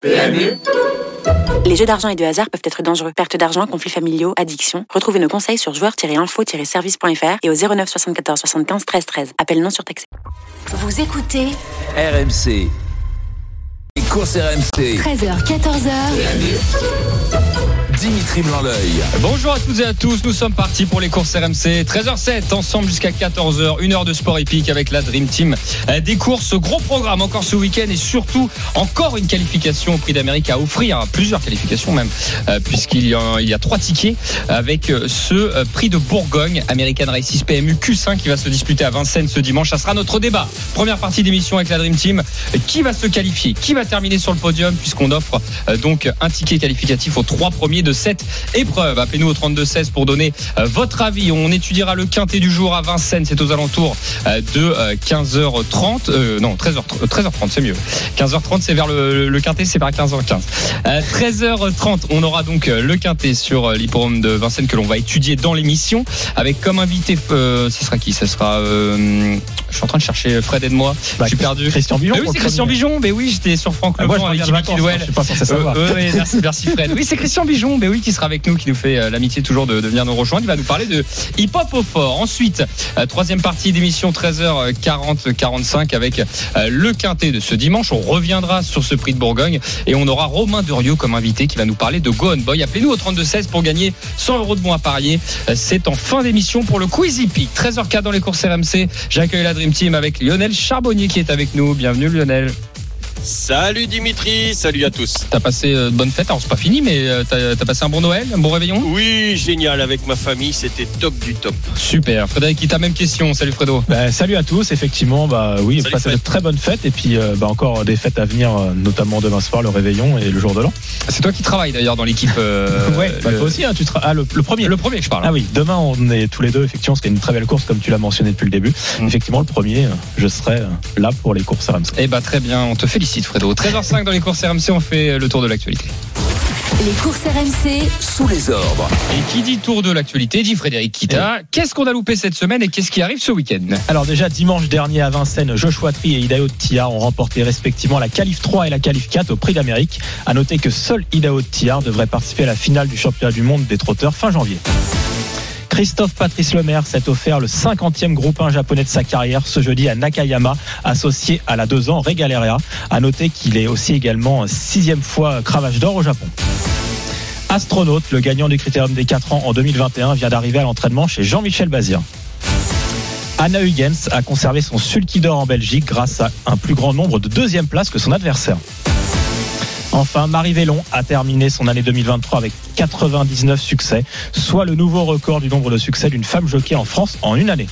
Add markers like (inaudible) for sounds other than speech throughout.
PMU Les jeux d'argent et de hasard peuvent être dangereux. Perte d'argent, conflits familiaux, addiction. Retrouvez nos conseils sur joueurs-info-service.fr et au 09 74 75 13 13. Appel non surtaxé. Vous écoutez RMC. Les courses RMC. 13h, 14h. Dimitri. Bonjour à toutes et à tous, nous sommes partis pour les courses RMC 13h07 ensemble jusqu'à 14h, une heure de sport épique avec la Dream Team. Euh, Des courses, gros programme encore ce week-end et surtout encore une qualification au prix d'Amérique à offrir, plusieurs qualifications même, euh, puisqu'il y, a- trois tickets avec euh, ce prix de Bourgogne, American Races PMU Q5 qui va se disputer à Vincennes ce dimanche. Ça sera notre débat. Première partie d'émission avec la Dream Team. Qui va se qualifier? Qui va terminer sur le podium puisqu'on offre donc un ticket qualificatif aux trois premiers de cette épreuve. Appelez-nous au 32-16 pour donner euh, votre avis. On étudiera le quintet du jour à Vincennes. C'est aux alentours euh, de euh, 15h30. euh, non, 13h, 13h30, c'est mieux. 15h30, c'est vers le, le quintet, c'est vers 15h15. Euh, 13h30, on aura donc le quintet sur l'hippodrome de Vincennes que l'on va étudier dans l'émission. Avec comme invité, euh, ce sera qui? Ce sera. je suis en train de chercher Fred, aide-moi. je suis perdu. Christian Bijon. Mais oui, c'est Christian. Bijon. Mais oui, j'étais sur Franck Ah, moi, Leblanc avec de Dimitri vacances, Douel. hein, je suis pas censé savoir. Merci, merci Fred. Oui, c'est Christian Bijon, mais oui, qui sera avec nous, qui nous fait euh, l'amitié toujours de, venir nous rejoindre. Il va nous parler de hip-hop au fort. Ensuite, euh, troisième partie d'émission 13h40-45 avec euh, le quintet de ce dimanche. On reviendra sur ce prix de Bourgogne et on aura Romain Durieux comme invité qui va nous parler de Go On Boy. Appelez-nous au 3216 pour gagner 100 euros de bons à parier. C'est en fin d'émission pour le Quizy Peak. 13h04 dans les courses RMC. J'accueille la Dream Team avec Lionel Charbonnier qui est avec nous. Bienvenue Lionel. Salut Dimitri, salut à tous. T'as passé euh, de bonnes fêtes, alors c'est pas fini, mais euh, t'as as passé un bon Noël, un bon réveillon? Oui, génial, avec ma famille, c'était top du top. Super. Frédéric, ta même question. Salut Fredo. Bah, salut à tous, effectivement, bah oui, Salut, passez de très bonnes fêtes et puis euh, bah, encore des fêtes à venir, notamment demain soir, le réveillon et le jour de l'an. C'est toi qui travailles d'ailleurs dans l'équipe. euh, (laughs) ouais, bah, le, toi aussi, hein, tu tra- ah, le, le premier. le premier que je parle. Ah oui, demain on est tous les deux, effectivement, ce qui est une très belle course comme tu l'as mentionné depuis le début. Mm. Effectivement, le premier, je serai là pour les courses RMC. Eh bah très bien, on te félicite Fredo. 13h05 dans les courses RMC, on fait le tour de l'actualité. Les courses RMC, Sous les ordres. Et qui dit tour de l'actualité dit Frédéric Kita. Qu'est-ce qu'on a loupé cette semaine et qu'est-ce qui arrive ce week-end Alors déjà dimanche dernier à Vincennes, Joshua Tree et Hideo Tia ont remporté respectivement la qualif 3 et la qualif 4 au prix d'Amérique. À noter que seul Hideo Tia devrait participer à la finale du championnat du monde des trotteurs fin janvier. Christophe Patrice Lemaire s'est offert le 50e groupe 1 japonais de sa carrière ce jeudi à Nakayama, associé à la 2 ans Regaleria. À noter qu'il est aussi également sixième fois cravache d'or au Japon. Astronaute, le gagnant du critérium des 4 ans en 2021, vient d'arriver à l'entraînement chez Jean-Michel Bazir. Anna Huygens a conservé son sulky d'or en Belgique grâce à un plus grand nombre de deuxième places que son adversaire. Enfin, Marie Vélon a terminé son année 2023 avec 99 succès, soit le nouveau record du nombre de succès d'une femme jockey en France en une année.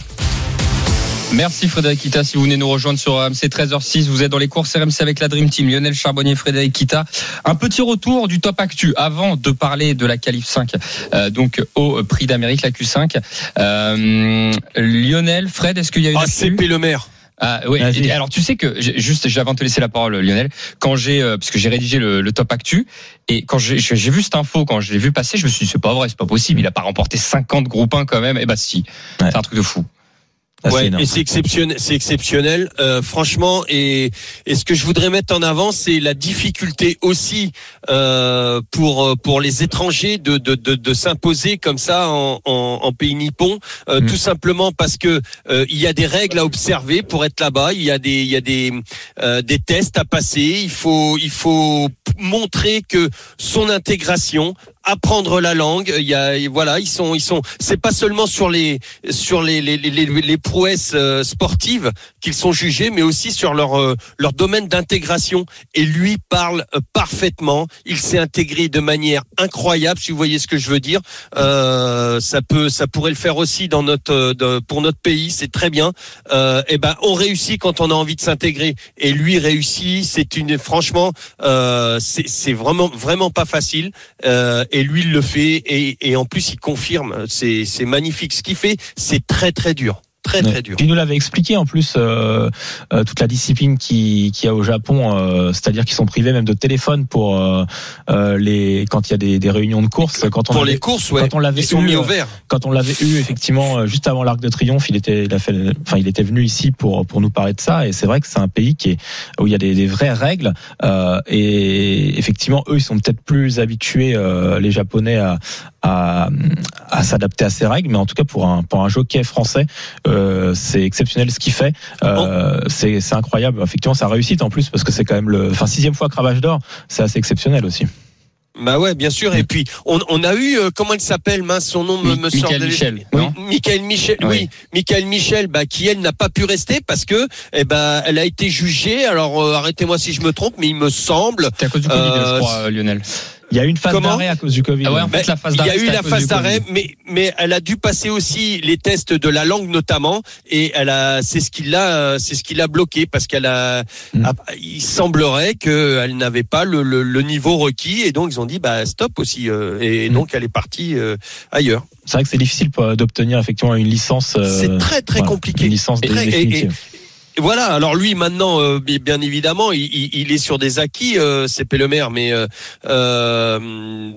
Merci Frédéric Kita. Si vous venez nous rejoindre sur RMC 13h06, vous êtes dans les courses RMC avec la Dream Team. Lionel Charbonnier, Frédéric Kita. Un petit retour du top actu avant de parler de la qualif 5, euh, donc au prix d'Amérique, la Q5. Euh, Lionel, Fred, est-ce qu'il y a une Ah, actu? CP le maire. Ah, oui. Vas-y. Et Alors tu sais que juste avant de te laisser la parole Lionel, quand j'ai euh, parce que j'ai rédigé le, le top actu et quand j'ai vu cette info quand je l'ai vu passer, je me suis dit c'est pas vrai, c'est pas possible, il a pas remporté 50 groupes 1 quand même. Et bah si, Ouais. c'est un truc de fou. Ah, c'est Ouais, et c'est exceptionnel, c'est exceptionnel, euh, franchement. Et, et ce que je voudrais mettre en avant, c'est la difficulté aussi euh, pour pour les étrangers de de, de, de s'imposer comme ça en, en, en pays nippon, euh, Mm. tout simplement parce que euh, il y a des règles à observer pour être là-bas. Il y a des il y a des euh, des tests à passer. Il faut il faut montrer que son intégration apprendre la langue. Il y a voilà ils sont ils sont c'est pas seulement sur les sur les les les, les, prouesses euh, sportives qu'ils sont jugés mais aussi sur leur euh, leur domaine d'intégration. Et lui parle euh, parfaitement. Il s'est intégré de manière incroyable si vous voyez ce que je veux dire. Euh, ça peut ça pourrait le faire aussi dans notre pour notre pays. C'est très bien. Euh, et ben on réussit quand on a envie de s'intégrer. Et lui réussit. C'est une franchement euh, c'est c'est vraiment vraiment pas facile lui il le fait et, et en plus il confirme. C'est magnifique. Ce qu'il fait c'est très très dur très très dur. Il nous l'avait expliqué en plus euh, euh, toute la discipline qui qu'il y a au Japon, euh, c'est-à-dire qu'ils sont privés même de téléphone pour les quand il y a des, des réunions de course. Quand on Pour avait- les courses, ouais, quand on l'avait mis au vert. quand on l'avait eu effectivement juste avant l'Arc de Triomphe, il était, il a fait, enfin, il était venu ici pour pour nous parler de ça. Et c'est vrai que c'est un pays qui est où il y a des, des vraies règles. et effectivement, eux, ils sont peut-être plus habitués, les Japonais, à à, à s'adapter à ces règles. Mais en tout cas, pour un pour un jockey français, euh, c'est exceptionnel ce qu'il fait. Euh, c'est c'est incroyable. Effectivement, sa réussite en plus parce que c'est quand même le, enfin, sixième fois Cravache d'or, c'est assez exceptionnel aussi. Bah ouais, bien sûr. Et puis on, on a eu euh, comment elle s'appelle, mince, son nom me, me sort Michael de Michel, non Michael Michel, oui, Oui. Michael Michel, bah qui elle n'a pas pu rester parce que eh ben elle a été jugée. Alors euh, arrêtez-moi si je me trompe, mais il me semble. C'est à cause du Covid, Euh, je crois, euh, Lionel. Il y a eu une phase Comment d'arrêt à cause du Covid. Ah ouais, en fait, la phase il y d'arrêt. a eu la phase d'arrêt, mais mais elle a dû passer aussi les tests de la langue notamment, et elle a c'est ce qui l'a c'est ce qui l'a bloqué parce qu'elle a, Mm. a- il semblerait qu'elle n'avait pas le, le, le niveau requis et donc ils ont dit bah stop aussi euh, et Mm. donc elle est partie euh, ailleurs. C'est vrai que c'est difficile pour- d'obtenir effectivement une licence. euh, C'est très très voilà, compliqué. Une licence Et très- et- définitive. Et voilà. Alors lui maintenant, euh, bi- bien évidemment, il, est sur des acquis, euh, c'est Pellemer, mais euh, euh,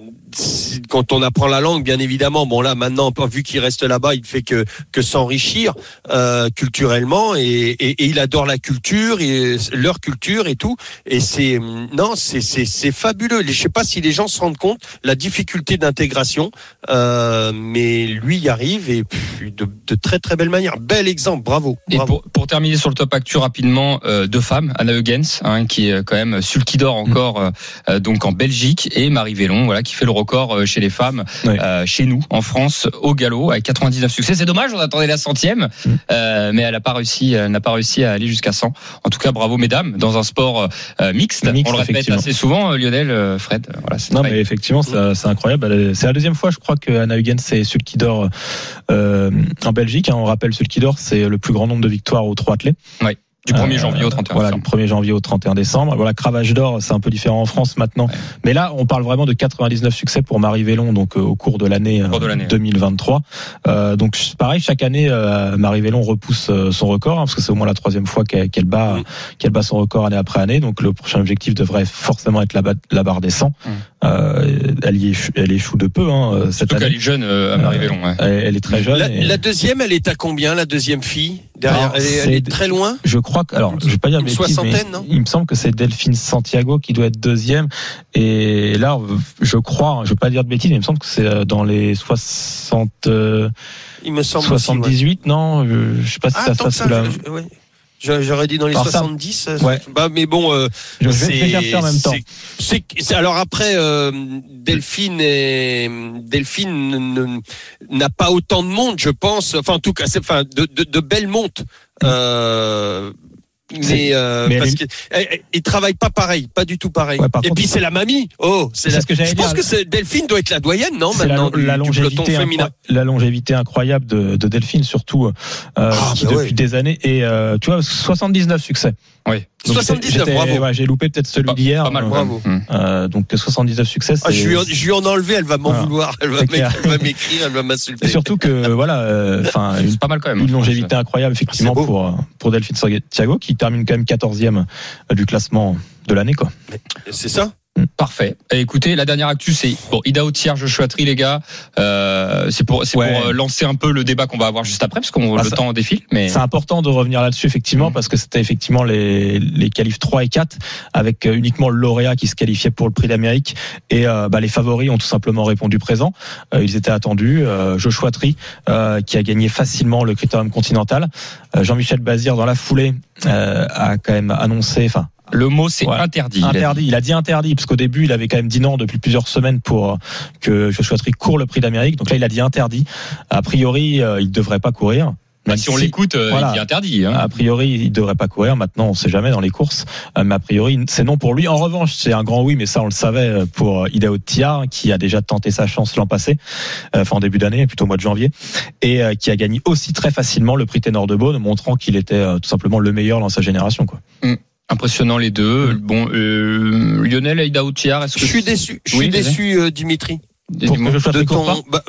quand on apprend la langue, bien évidemment, bon là maintenant, vu qu'il reste là-bas, il ne fait que que s'enrichir euh, culturellement et, et, et il adore la culture et leur culture et tout. Et c'est non, c'est c'est c'est fabuleux. Je sais pas si les gens se rendent compte la difficulté d'intégration, euh, mais lui y arrive et pff, de, de très très belle manière. Bel exemple, bravo. Et pour, pour terminer sur le top actu rapidement, euh, deux femmes, Anna Huygens, hein, qui est quand même sulky d'or encore, donc en Belgique, et Marie Vélon, voilà, qui fait le record euh, chez les femmes, euh, chez nous, en France, au galop, avec 99 succès. C'est dommage, on attendait la centième, Mm. euh, mais elle n'a pas réussi, n'a pas réussi à aller jusqu'à 100. En tout cas, bravo mesdames, dans un sport euh, mixte. Mixte, on le répète assez souvent, Lionel, Fred. Voilà, Non, mais effectivement, c'est incroyable. C'est la deuxième fois, je crois, que Anna Huygens c'est Sulky d'or euh, en Belgique. hein. On rappelle, Sulky d'or, c'est le plus grand nombre de victoires aux trois athlètes. Du 1er Euh, janvier au 31 Voilà, décembre. du 1er janvier au 31 décembre. Voilà, Cravache d'or, c'est un peu différent en France maintenant. Ouais. Mais là, on parle vraiment de 99 succès pour Marie Vélon, donc euh, au cours de l'année Au cours de euh, l'année, 2023. Euh, donc pareil, chaque année, euh, Marie Vélon repousse son record, hein, parce que c'est au moins la troisième fois qu'elle bat, Mm. qu'elle bat son record année après année. Donc le prochain objectif devrait forcément être la, ba- la barre des 100. Mm. Euh, elle, y échoue, elle échoue de peu hein, euh, cette année. est jeune, euh, Marie Vélon. ouais. Elle, elle est très jeune. La, et- la deuxième, elle est à combien La deuxième fille? Derrière, Alors, elle, est, elle très loin? Je crois que, alors, je vais pas dire de Une bêtises, mais soixantaine, non? il me semble que c'est Delphine Santiago qui doit être deuxième. Et là, je crois, hein, je vais pas dire de bêtises, mais il me semble que c'est euh, dans les 60, euh, Il me semble. aussi, ouais. 78, non? Je, je sais pas si Ah, ça, ça ça, la- je- ouais. J'a- J'aurais dit dans les Alors ça- 70. euh, Ouais. Bah, mais bon, euh, Je vais, je c'est- alors après, euh, Delphine et Delphine ne- n'a pas autant de monde, je pense. Enfin, en tout cas, c'est enfin de, de, de belles montes. Euh, mais, euh, mais parce est- que eh, eh, ils travaillent pas pareil, pas du tout pareil. Ouais, et contre- puis c'est la mamie. Oh, c'est la. ce que je pense dire. que Delphine doit être la doyenne, non la, maintenant du, la du longévité féminin. la longévité incroyable de, de Delphine, surtout, euh, Ah, qui bah depuis ouais. des années, et euh, tu vois, 79 succès. Oui. Donc, 79, j'étais- bravo. ouais, J'ai loupé peut-être celui d'hier. Pas mal, bravo. Hum. euh, donc 79 succès, Ah, je, lui en, je lui en ai enlevé, elle va m'en Voilà. vouloir, elle va m'écrire, elle va m'insulter. Et surtout que voilà, euh, enfin (laughs) pas mal quand même. une longévité incroyable effectivement beau. pour euh, pour Delphine Santiago qui termine quand même 14e du classement de l'année quoi. C'est ça? Parfait. Et écoutez, la dernière actu, c'est bon, Ida Otier, Joshua Tree, les gars. Euh, c'est pour, c'est Ouais. pour euh, lancer un peu le débat qu'on va avoir juste après, parce qu'on Ah, le ça- temps défile. Mais C'est important de revenir là-dessus effectivement Mhm. parce que c'était effectivement les les qualifs 3 et 4 avec euh, uniquement le lauréat qui se qualifiait pour le prix d'Amérique et euh, bah, les favoris ont tout simplement répondu présent. Euh, ils étaient attendus. Euh, Joshua euh, qui a gagné facilement le critérium continental. Euh, Jean-Michel Bazir dans la foulée euh, a quand même annoncé, enfin le mot, c'est Ouais. interdit. dit. Interdit. Il a dit interdit parce qu'au début, il avait quand même dit non depuis plusieurs semaines pour euh, que Joshua Tree court le prix d'Amérique. Donc là, il a dit interdit. A priori, euh, il devrait pas courir. Bah, Même si on l'écoute, euh, Voilà. il est interdit. Hein. A priori, il devrait pas courir. Maintenant, on sait jamais dans les courses. Mais a priori, c'est non pour lui. En revanche, c'est un grand oui, mais ça, on le savait pour Idao Tiar, qui a déjà tenté sa chance l'an passé, enfin en début d'année, plutôt au mois de janvier, et qui a gagné aussi très facilement le prix Ténor de Beaune, montrant qu'il était tout simplement le meilleur dans sa génération. Quoi. Impressionnant les deux. Mm. Bon, euh, Lionel Ida Otiar, est-ce que Je suis déçu, je suis déçu, euh, Dimitri. Pour que. Joshua De ton, pas bah,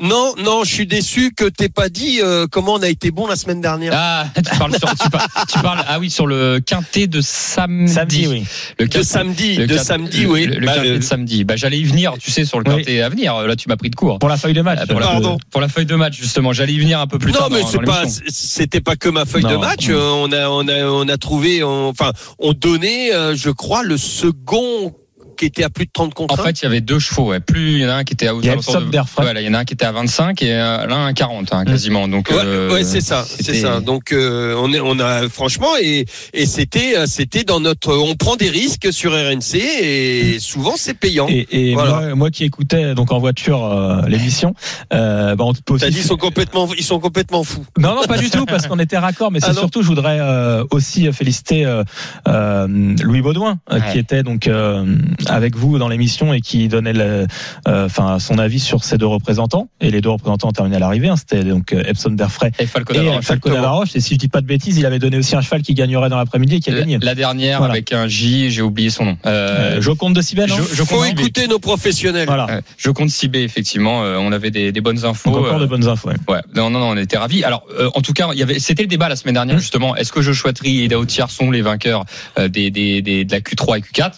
Non, non, je suis déçu que t'aies pas dit euh, comment on a été bon la semaine dernière. Ah, tu parles, sur, tu, parles, tu parles- ah oui, sur le quintet de samedi. Samedi, oui. Le de quintet- samedi, le de quintet- samedi, oui. Le, le Bah, quintet de samedi. Bah, j'allais y venir, tu sais, sur le Oui. quintet à venir. Là, tu m'as pris de court. Pour la feuille de match. Euh, Pour la, Pardon. pour la feuille de match, justement. J'allais y venir un peu plus non, tard. mais dans- c'est pas, c'était pas que ma feuille de Non. match. Euh, On a, on a, on a trouvé, on- enfin, on donnait, euh, je crois, le second qui était à plus de 30 contre En 1. fait, il y avait deux chevaux. Ouais. Plus il y en a un qui était à Il y a autour Epsom de. d'Airfray. Voilà, il y en a un qui était à 25 et euh, l'un à 40, hein, quasiment. Donc, Ouais, euh, ouais, c'est ça, c'est c'était- ça. Donc euh, on est, on a franchement et et c'était, c'était dans notre, on prend des risques sur RNC et souvent c'est payant. Et, et Voilà. moi, moi qui écoutais donc en voiture euh, l'émission, euh, bah, on peut aussi. T'as dit ils sont complètement, ils sont complètement fous. Non, non, pas du tout, parce qu'on était raccord. Mais c'est surtout, je voudrais euh, aussi féliciter euh, euh, Louis Baudouin, Ouais. qui était donc euh, avec vous dans l'émission et qui donnait le- euh, enfin son avis sur ces deux représentants. Et les deux représentants ont terminé à l'arrivée. hein. C'était donc euh, Epsom d'Airfray Et. Falcon Lavaroche. Et si je dis pas de bêtises, il avait donné aussi un cheval qui gagnerait dans l'après-midi et qui a gagné. la dernière Voilà. avec un J, j'ai oublié son nom. Euh, Euh, Joconde de Sibène. je- je Faut écouter nos professionnels. Voilà. euh, je compte Cibé, effectivement. euh, on avait des, des bonnes infos. Donc encore euh, de bonnes infos. ouais. Ouais, non, non, non, on était ravis. Alors, euh, en tout cas, il y avait, c'était le débat la semaine dernière Mmh. justement. Est-ce que Joshua Tree et Dao Tiar sont les vainqueurs euh, des, des, des, de la Q3 et Q4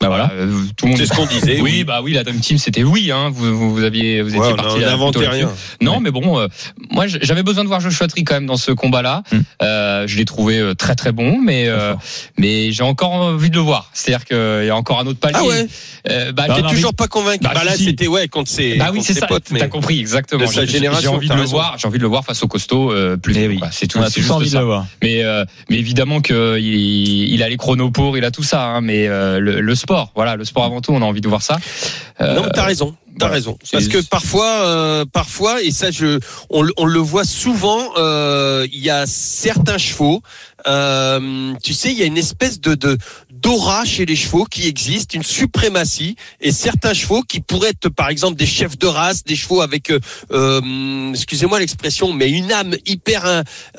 Bah voilà, euh, tout le monde. C'est ce qu'on disait. Oui, bah oui, la Dream Team, c'était oui. Hein, vous, vous, vous aviez, vous étiez Ouais, parti on là, rien. Non, mais bon, euh, moi j'avais besoin de voir Joshua Tree quand même dans ce combat-là. Mm. Euh, je l'ai trouvé euh, très très bon, mais euh, mais j'ai encore envie de le voir. C'est-à-dire qu'il y a encore un autre palier. Ah ouais. Euh, bah, Non, T'es non, toujours pas convaincu. Bah, Bah, là, si. c'était ouais contre ses, Bah oui, c'est ça. potes, mais T'as compris exactement. de sa J'ai- J'ai génération, envie de le voir. J'ai envie de le voir face au costaud euh, plus Eh oui. C'est tout. C'est juste envie de ça. le voir. Mais euh, mais évidemment que il, a les chronos pour, il a tout ça. Hein, mais euh, le, le sport, voilà, le sport avant tout, on a envie de voir ça. Euh, Non, t'as raison. T'as voilà. raison. Parce que parfois, euh, parfois, et ça, je, on, le- on le voit souvent. euh, Il y a certains chevaux. euh, tu sais, il y a une espèce de de d'aura chez les chevaux qui existe, une suprématie, et certains chevaux qui pourraient être, par exemple, des chefs de race, des chevaux avec, euh, euh, excusez-moi l'expression, mais une âme hyper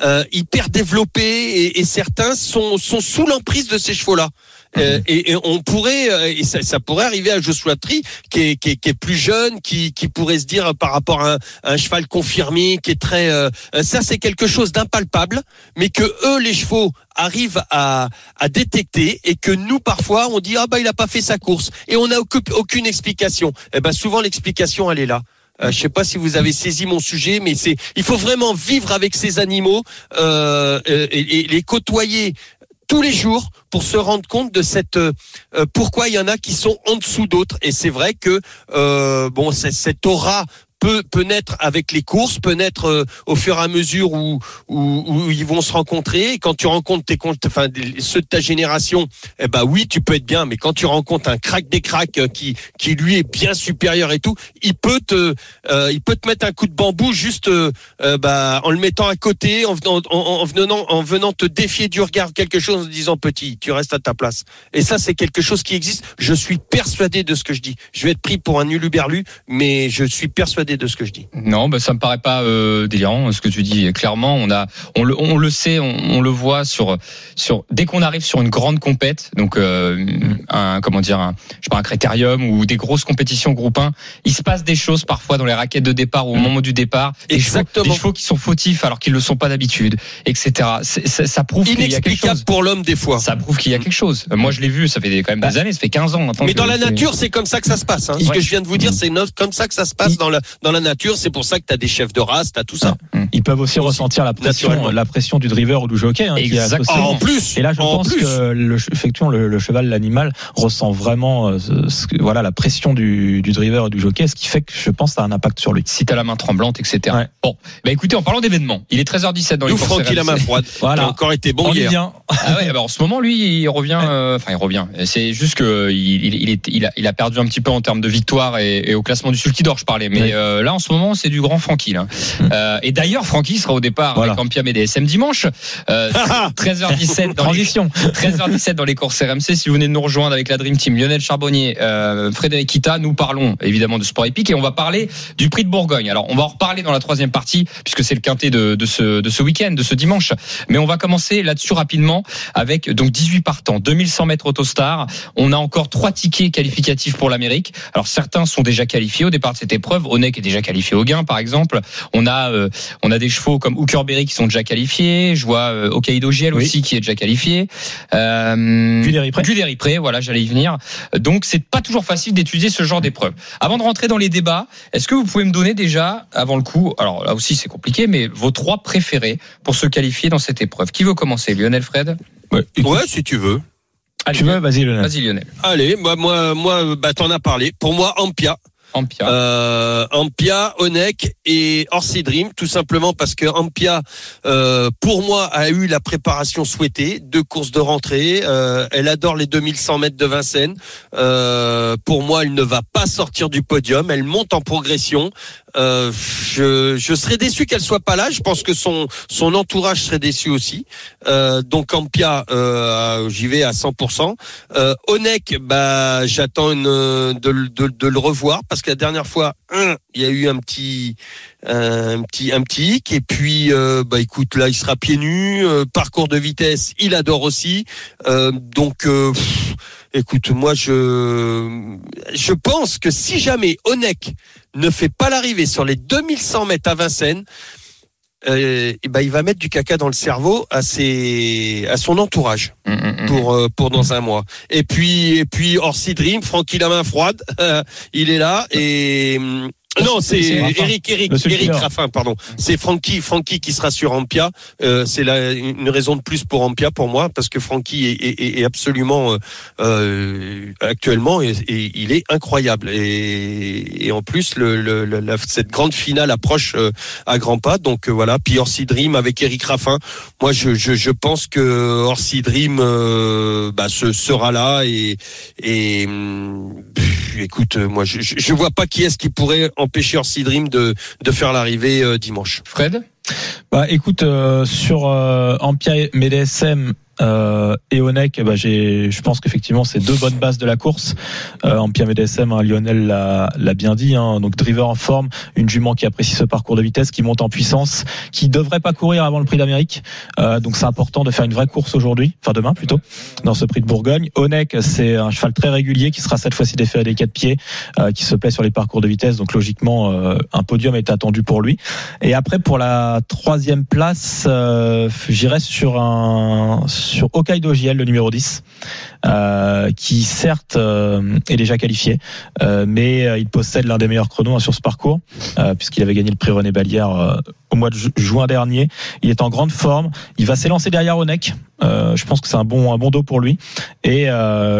euh, hyper développée, et, et certains sont sont sous l'emprise de ces chevaux-là. Euh, et, et on pourrait, euh, et ça, ça pourrait arriver à Joshua Tree, qui est, qui est, qui est plus jeune, qui, qui pourrait se dire euh, par rapport à un, un cheval confirmé, qui est très, euh, ça c'est quelque chose d'impalpable, mais que eux les chevaux arrivent à, à détecter et que nous parfois on dit ah bah il a pas fait sa course et on n'a aucune, explication. Et ben souvent l'explication elle est là. Euh, je sais pas si vous avez saisi mon sujet, mais c'est il faut vraiment vivre avec ces animaux euh, et, et les côtoyer tous les jours pour se rendre compte de cette euh, euh, pourquoi il y en a qui sont en dessous d'autres. Et c'est vrai que euh, bon cette aura peut peut naître avec les courses peut naître euh, au fur et à mesure où, où ils vont se rencontrer quand tu rencontres tes enfin ceux de ta génération eh ben oui tu peux être bien mais quand tu rencontres un crack des cracks euh, qui qui lui est bien supérieur et tout il peut te euh, il peut te mettre un coup de bambou juste bah, en le mettant à côté, en venant, en, en venant, en venant te défier du regard quelque chose, en disant petit, tu restes à ta place. Et ça, c'est quelque chose qui existe. Je suis persuadé de ce que je dis. Je vais être pris pour un uluberlu, mais je suis persuadé de ce que je dis. Non, bah, ça me paraît pas euh, délirant ce que tu dis. Clairement, on a, on le, on le sait, on, on le voit sur, sur dès qu'on arrive sur une grande compète, donc euh, un, comment dire, un, je sais pas, un critérium ou des grosses compétitions groupe 1, il se passe des choses parfois dans les raquettes de départ ou au moment du départ, des chevaux, Exactement. des chevaux qui sont fautifs alors qu'ils le sont pas d'habitude, etc. C'est- c'est- ça prouve qu'il y a quelque Inexplicable chose. pour l'homme des fois. Ça prouve qu'il y a quelque chose. Moi, je l'ai vu, ça fait des- quand même des années, ça fait 15 ans maintenant. Mais dans la nature, c'est comme ça que ça se passe. Hein. Ce Ouais. que je viens de vous dire, c'est no- comme ça que ça se passe dans la, dans la nature. C'est pour ça que tu as des chefs de race, tu as tout ça. Ils peuvent aussi Aussi, ressentir la pression, la pression du driver ou du jockey. Hein, Exactement. Ah, en plus, Et là, je en pense plus. que le, effectivement, le, le cheval, l'animal, ressent vraiment euh, ce- ce que- voilà, la pression du, du driver et du jockey, ce qui fait que je pense que ça a un impact sur lui. si t'as la main tremblante, etc. Ouais. Bon, bah écoutez, en parlant d'événements, il est 13h17 dans les Nous, courses Francky la RMC. main froide. Voilà. Il a encore été bon On hier. Ah ouais, bah en ce moment, lui, il revient. euh, Enfin, il revient. C'est juste que il, il, il, est, il, a, il a perdu un petit peu en termes de victoire et, et au classement du Sulky d'Or, je parlais. Mais Ouais. euh, là, en ce moment, c'est du grand Francky. Là. Euh, et d'ailleurs, Francky sera au départ Voilà. avec DSM dimanche. Euh, (laughs) 13h17 dans les Transition. (laughs) 13h17 dans les courses RMC. Si vous venez de nous rejoindre avec la Dream Team, Lionel Charbonnier, euh, Frédéric Kita, nous parlons évidemment de sport épique et on va parler du prix de Bourgogne. Alors, on va en reparler dans la troisième partie puisque c'est le quintet de, de ce, de ce week-end, de ce dimanche. Mais on va commencer là-dessus rapidement avec donc 18 partants, 2100 mètres Autostar. On a encore trois tickets qualificatifs pour l'Amérique. Alors, certains sont déjà qualifiés au départ de cette épreuve. Onek qui est déjà qualifié au gain, par exemple. On a, euh, on a des chevaux comme Hookerberry qui sont déjà qualifiés. Je vois euh, Hokkaido Oui. aussi qui est déjà qualifié. Euh, Guderipré. Guderipré, voilà, j'allais y venir. Donc c'est pas toujours facile d'étudier ce genre d'épreuve. Avant de rentrer dans les débats, est-ce que vous pouvez me donner déjà, avant le coup, alors là aussi c'est compliqué, mais vos trois préférés pour se qualifier dans cette épreuve? Qui veut commencer? Lionel Fred? Ouais, si tu veux. Allez, tu veux, vas-y, Lionel. Vas-y Lionel. Allez, moi, moi, moi, bah, t'en as parlé. Pour moi, Ampia. Ampia. Euh, Ampia, Onek et Orsi tout simplement parce que Ampia, euh, pour moi, a eu la préparation souhaitée, deux courses de rentrée. Euh, elle adore les 2100 mètres de Vincennes. Euh, pour moi, elle ne va pas sortir du podium. Elle monte en progression. Euh, je, je serais déçu qu'elle soit pas là. Je pense que son son entourage serait déçu aussi. Euh, donc Ampia, euh, j'y vais à 100%. Euh, Onek, bah j'attends de, de, de le revoir parce que la dernière fois, il y a eu un petit un petit un petit hic et puis euh, bah écoute là il sera pieds nus euh, parcours de vitesse il adore aussi Euh, donc pff, écoute moi je je pense que si jamais Onek ne fait pas l'arrivée sur les 2100 mètres à Vincennes euh, eh ben il va mettre du caca dans le cerveau à ses à son entourage Mm, mm, mm. pour pour dans un mois. Et puis et puis Orsi Dream, Francky la main froide, (laughs) il est là et non, c'est. Eric, Eric, Monsieur Eric. Raffin, pardon. C'est Francky, Francky qui sera sur Ampia. Euh, c'est là une raison de plus pour Ampia pour moi parce que Francky est, est- est absolument euh, euh, actuellement et, et il est incroyable et, et en plus le, le- le- la- cette grande finale approche euh, à grands pas. Donc euh, voilà. Puis Orsi Dream avec Eric Raffin. Moi, je, je, je pense que Orsi Dream euh, bah, ce, sera là et, et hum, pff, écoute, euh, moi, je, je, je vois pas qui est-ce qui pourrait empêcher Orsi Dream de, de faire l'arrivée euh, dimanche. Fred? Bah, écoute, euh, sur euh, Ampia MDSM euh, et Onek, bah, j'ai, je pense qu'effectivement, c'est deux bonnes bases de la course. Euh, Ampia MDSM, hein, Lionel l'a, bien dit, hein, donc driver en forme, une jument qui apprécie ce parcours de vitesse, qui monte en puissance, qui devrait pas courir avant le Prix d'Amérique. Euh, donc c'est important de faire une vraie course aujourd'hui, enfin demain plutôt, dans ce Prix de Bourgogne. Onek, c'est un cheval très régulier qui sera cette fois-ci défait à des quatre pieds, euh, qui se plaît sur les parcours de vitesse. Donc logiquement, euh, un podium est attendu pour lui. Et après, pour la troisième place, euh, j'irai sur un Hokkaido JL, le numéro 10, euh, qui certes euh, est déjà qualifié, euh, mais il possède l'un des meilleurs chronos hein, sur ce parcours, puisqu'il avait gagné le prix René Ballière euh, au mois de ju- juin dernier. Il est en grande forme. Il va s'élancer derrière Onek. Je pense que c'est un bon un bon dos pour lui. Et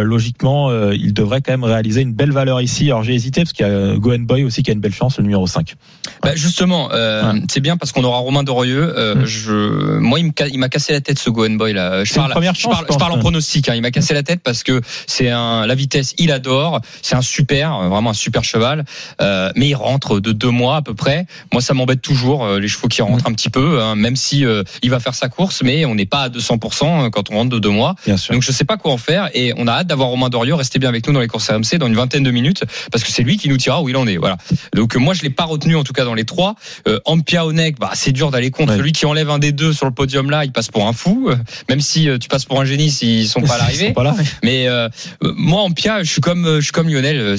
logiquement, il devrait quand même réaliser une belle valeur ici. Alors j'ai hésité parce qu'il y a Goen Boy aussi qui a une belle chance, le numéro 5. Bah, justement, Ouais. c'est bien parce qu'on aura Romain Dorieux. Mm. je, moi, il m'a cassé la tête ce Goen Boy là. Je parle, première je chance, parle, je parle en pronostic. Hein. Il m'a cassé la tête parce que c'est un la vitesse, il adore. C'est un super, euh, vraiment un super cheval. Euh, mais il rentre de deux mois à peu près. Moi, ça m'embête toujours euh, les chevaux qui rentrent un petit peu, hein, même si euh, il va faire sa course, mais on n'est pas à 200% quand on rentre de deux mois. Bien sûr. Donc je sais pas quoi en faire et on a hâte d'avoir Romain Dorieux. Restez bien avec nous dans les courses RMC dans une vingtaine de minutes parce que c'est lui qui nous dira où il en est. Voilà. Donc euh, moi je l'ai pas retenu en tout cas dans les trois. Euh, Ampia Onek, bah c'est dur d'aller contre. Ouais. Celui qui enlève un des deux sur le podium là, il passe pour un fou. Euh, Même si euh, tu passes pour un génie s'ils sont pas à l'arrivée. sont pas là. Mais euh, moi je suis comme euh, je suis comme Lionel.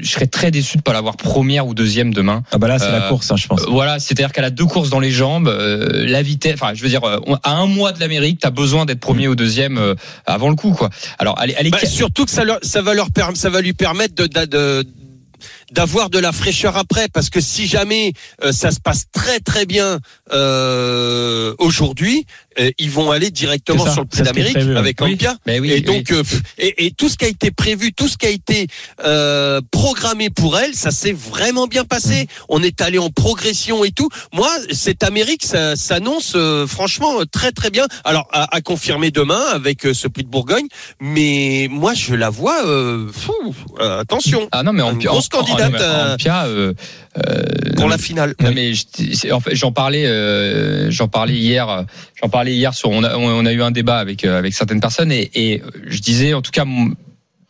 je serais très déçu de pas l'avoir première ou deuxième demain. Ah bah là c'est Euh, la course, hein, je pense. Euh, Voilà, c'est-à-dire qu'elle a deux courses dans les jambes, euh, la vitesse. Enfin, je veux dire, à un mois de l'Amérique, t'as besoin d'être premier ou deuxième euh, avant le coup, quoi. Alors, elle est Bah, surtout que ça, leur- ça va leur ça va lui permettre de, de- de- d'avoir de la fraîcheur après parce que si jamais euh, ça se passe très très bien euh, aujourd'hui euh, ils vont aller directement ça, sur le prix d'Amérique avec Oui. Ampia Mais oui, et oui. donc euh, et, et tout ce qui a été prévu tout ce qui a été euh, programmé pour elle ça s'est vraiment bien passé. Mm. on est allé en progression et tout. Moi cette Amérique ça s'annonce euh, franchement très très bien. Alors à, à confirmer demain avec euh, ce prix de Bourgogne mais moi je la vois euh, fou, euh, attention. Ah non, mais Une Ampia, grosse en- en- candidate, euh, euh, euh, pour non, la finale. Non mais je- c'est- en fait, j'en parlais, euh, j'en parlais hier, j'en parlais hier. On a, eu un débat avec euh, certaines personnes et, je disais en tout cas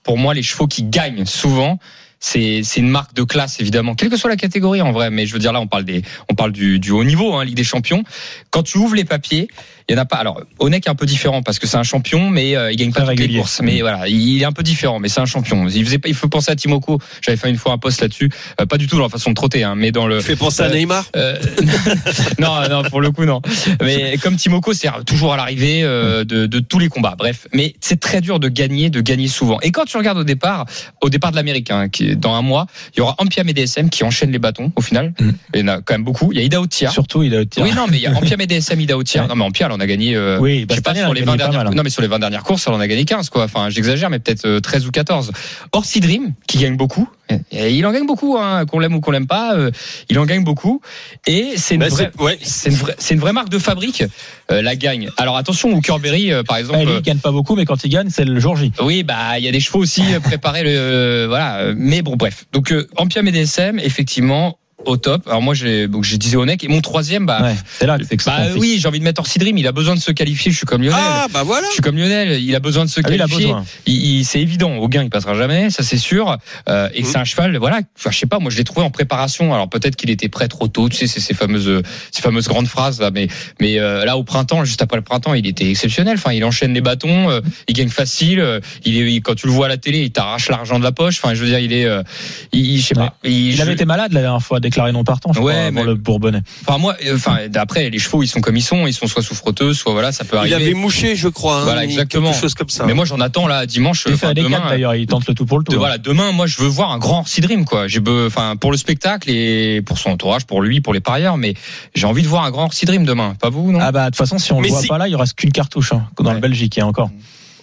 pour moi les chevaux qui gagnent souvent, c'est une marque de classe évidemment, quelle que soit la catégorie en vrai. Mais je veux dire là, on parle des, on parle du, du haut niveau, hein, Ligue des Champions. Quand tu ouvres les papiers, il y en a pas. Alors Onek est un peu différent parce que c'est un champion, mais euh, il gagne pas toutes les régulier. courses. Mais voilà, il est un peu différent, mais c'est un champion. Il faisait pas, il faut penser à Timoko. J'avais fait une fois un post là-dessus, Euh, pas du tout dans la façon de trotter, hein, mais dans le. Fait penser à Euh, Neymar. Euh, (laughs) non, non, pour le coup, non. Mais comme Timoko, c'est toujours à l'arrivée euh, de, de tous les combats. Bref, mais c'est très dur de gagner, de gagner souvent. Et quand tu regardes au départ, au départ de l'Amérique, hein, qui est dans un mois, il y aura Ampiam et DSM qui enchaînent les bâtons au final. Mm. Il y en a quand même beaucoup. Il y a Ida Otiar. Surtout, il a le tir. Oui, non, mais il y a Ampiam et DSM, Ida Otiar. Ouais. Non, mais Ampiam, on a gagné. euh, Oui, je bah, sais pas année, sur les a 20 gagné pas dernières mal, hein. non mais sur les 20 dernières courses elle en a gagné 15 quoi enfin j'exagère mais peut-être euh, 13 ou 14 Orsi Dream qui gagne beaucoup et il en gagne beaucoup hein, qu'on l'aime ou qu'on l'aime pas euh, il en gagne beaucoup et c'est une Bah, vraie c'est- ouais. c'est une vraie c'est une vraie marque de fabrique euh, la gagne alors attention Hookerberry euh, par exemple Ouais, lui, euh, il gagne pas beaucoup, mais quand il gagne, c'est le jour J. oui, bah il y a des chevaux aussi euh, préparés, le, euh, voilà. euh, Mais bon, bref. Donc euh, Ampiam et DSM, effectivement, au top. Alors moi, j'ai, donc je disais Onek et mon troisième, bah, Ouais, c'est là que c'est bah oui, j'ai envie de mettre Orsi Dream. Il a besoin de se qualifier. Je suis comme Lionel. Ah bah voilà. Je suis comme Lionel, il a besoin de se Ah il qualifier. besoin. Il- il- c'est évident, au gain il passera jamais, ça c'est sûr. Euh, et Mhm. c'est un cheval, voilà. Enfin, je sais pas, moi je l'ai trouvé en préparation. Alors peut-être qu'il était prêt trop tôt, tu sais, c'est ces fameuses, ces fameuses grandes phrases là. Mais, mais euh, là au printemps, juste après le printemps, il était exceptionnel. Enfin, il enchaîne les bâtons, euh, il gagne facile. euh, il est, il- quand tu le vois à la télé, il t'arrache l'argent de la poche. Enfin, je veux dire, il est, euh, il, il- je sais pas. Il je- avait été malade la dernière fois, déclaré non partant, je Ouais, crois, mais- le Bourbonnais. Enfin moi, euh, enfin après les chevaux, ils sont comme ils sont. Ils sont soit sous frotteuse, soit voilà, ça peut Il arriver. avait mouché, je crois. hein, Voilà, ou exactement. Quelque chose comme ça. Mais moi j'en attends là dimanche. Il fait demain, quatre, d'ailleurs, il tente le tout pour le tout. de- hein. voilà, demain, moi, je veux voir un grand Orsi Dream, quoi. J'ai, enfin, pour le spectacle et pour son entourage, pour lui, pour les parieurs, mais j'ai envie de voir un grand Orsi Dream demain. Pas vous, non? Ah bah de toute façon si on Mais le voit si- pas là, il reste qu'une cartouche hein, dans Ouais. le Belgique et encore.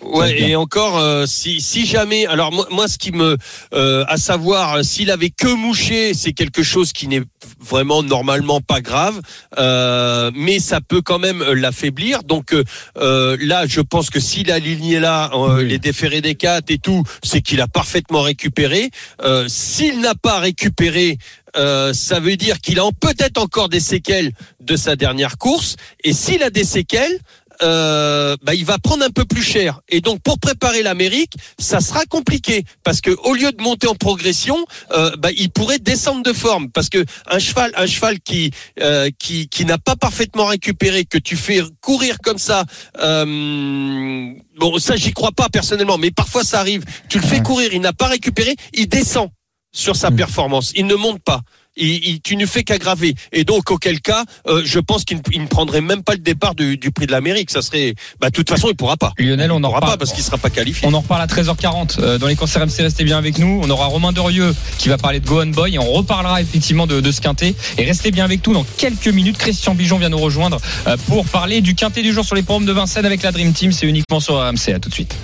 Ouais, et encore, euh, si, si jamais, alors moi, moi, ce qui me, euh, à savoir, euh, s'il avait que mouché, c'est quelque chose qui n'est vraiment normalement pas grave, euh, mais ça peut quand même euh, l'affaiblir. Donc euh, là, je pense que s'il a aligné là euh, Oui. les déférés des quatre et tout, c'est qu'il a parfaitement récupéré. Euh, s'il n'a pas récupéré, euh, ça veut dire qu'il a peut-être encore des séquelles de sa dernière course. Et s'il a des séquelles, euh, bah, il va prendre un peu plus cher. Et donc, pour préparer l'Amérique, ça sera compliqué parce que au lieu de monter en progression, euh, bah, il pourrait descendre de forme parce que un cheval, un cheval qui euh, qui, qui n'a pas parfaitement récupéré, que tu fais courir comme ça. Euh, bon, ça, j'y crois pas personnellement, mais parfois ça arrive. Tu le fais courir, il n'a pas récupéré, il descend sur sa Mm. performance. Il ne monte pas. Il, il- tu ne fais qu'aggraver. Et donc, auquel cas, euh, je pense qu'il ne, prendrait même pas le départ du, du prix de l'Amérique. Ça serait, bah, de toute façon, il pourra pas. Lionel, on reparle. pas parce qu'il sera pas qualifié. On en reparle à 13h40 euh, dans les concerts MC. Restez bien avec nous. On aura Romain Dorieux qui va parler de Go On Boy et on reparlera effectivement de, de ce quintet. Et restez bien avec nous dans quelques minutes. Christian Bijon vient nous rejoindre euh, pour parler du quintet du jour sur les forums de Vincennes avec la Dream Team. C'est uniquement sur RMC. À tout de suite.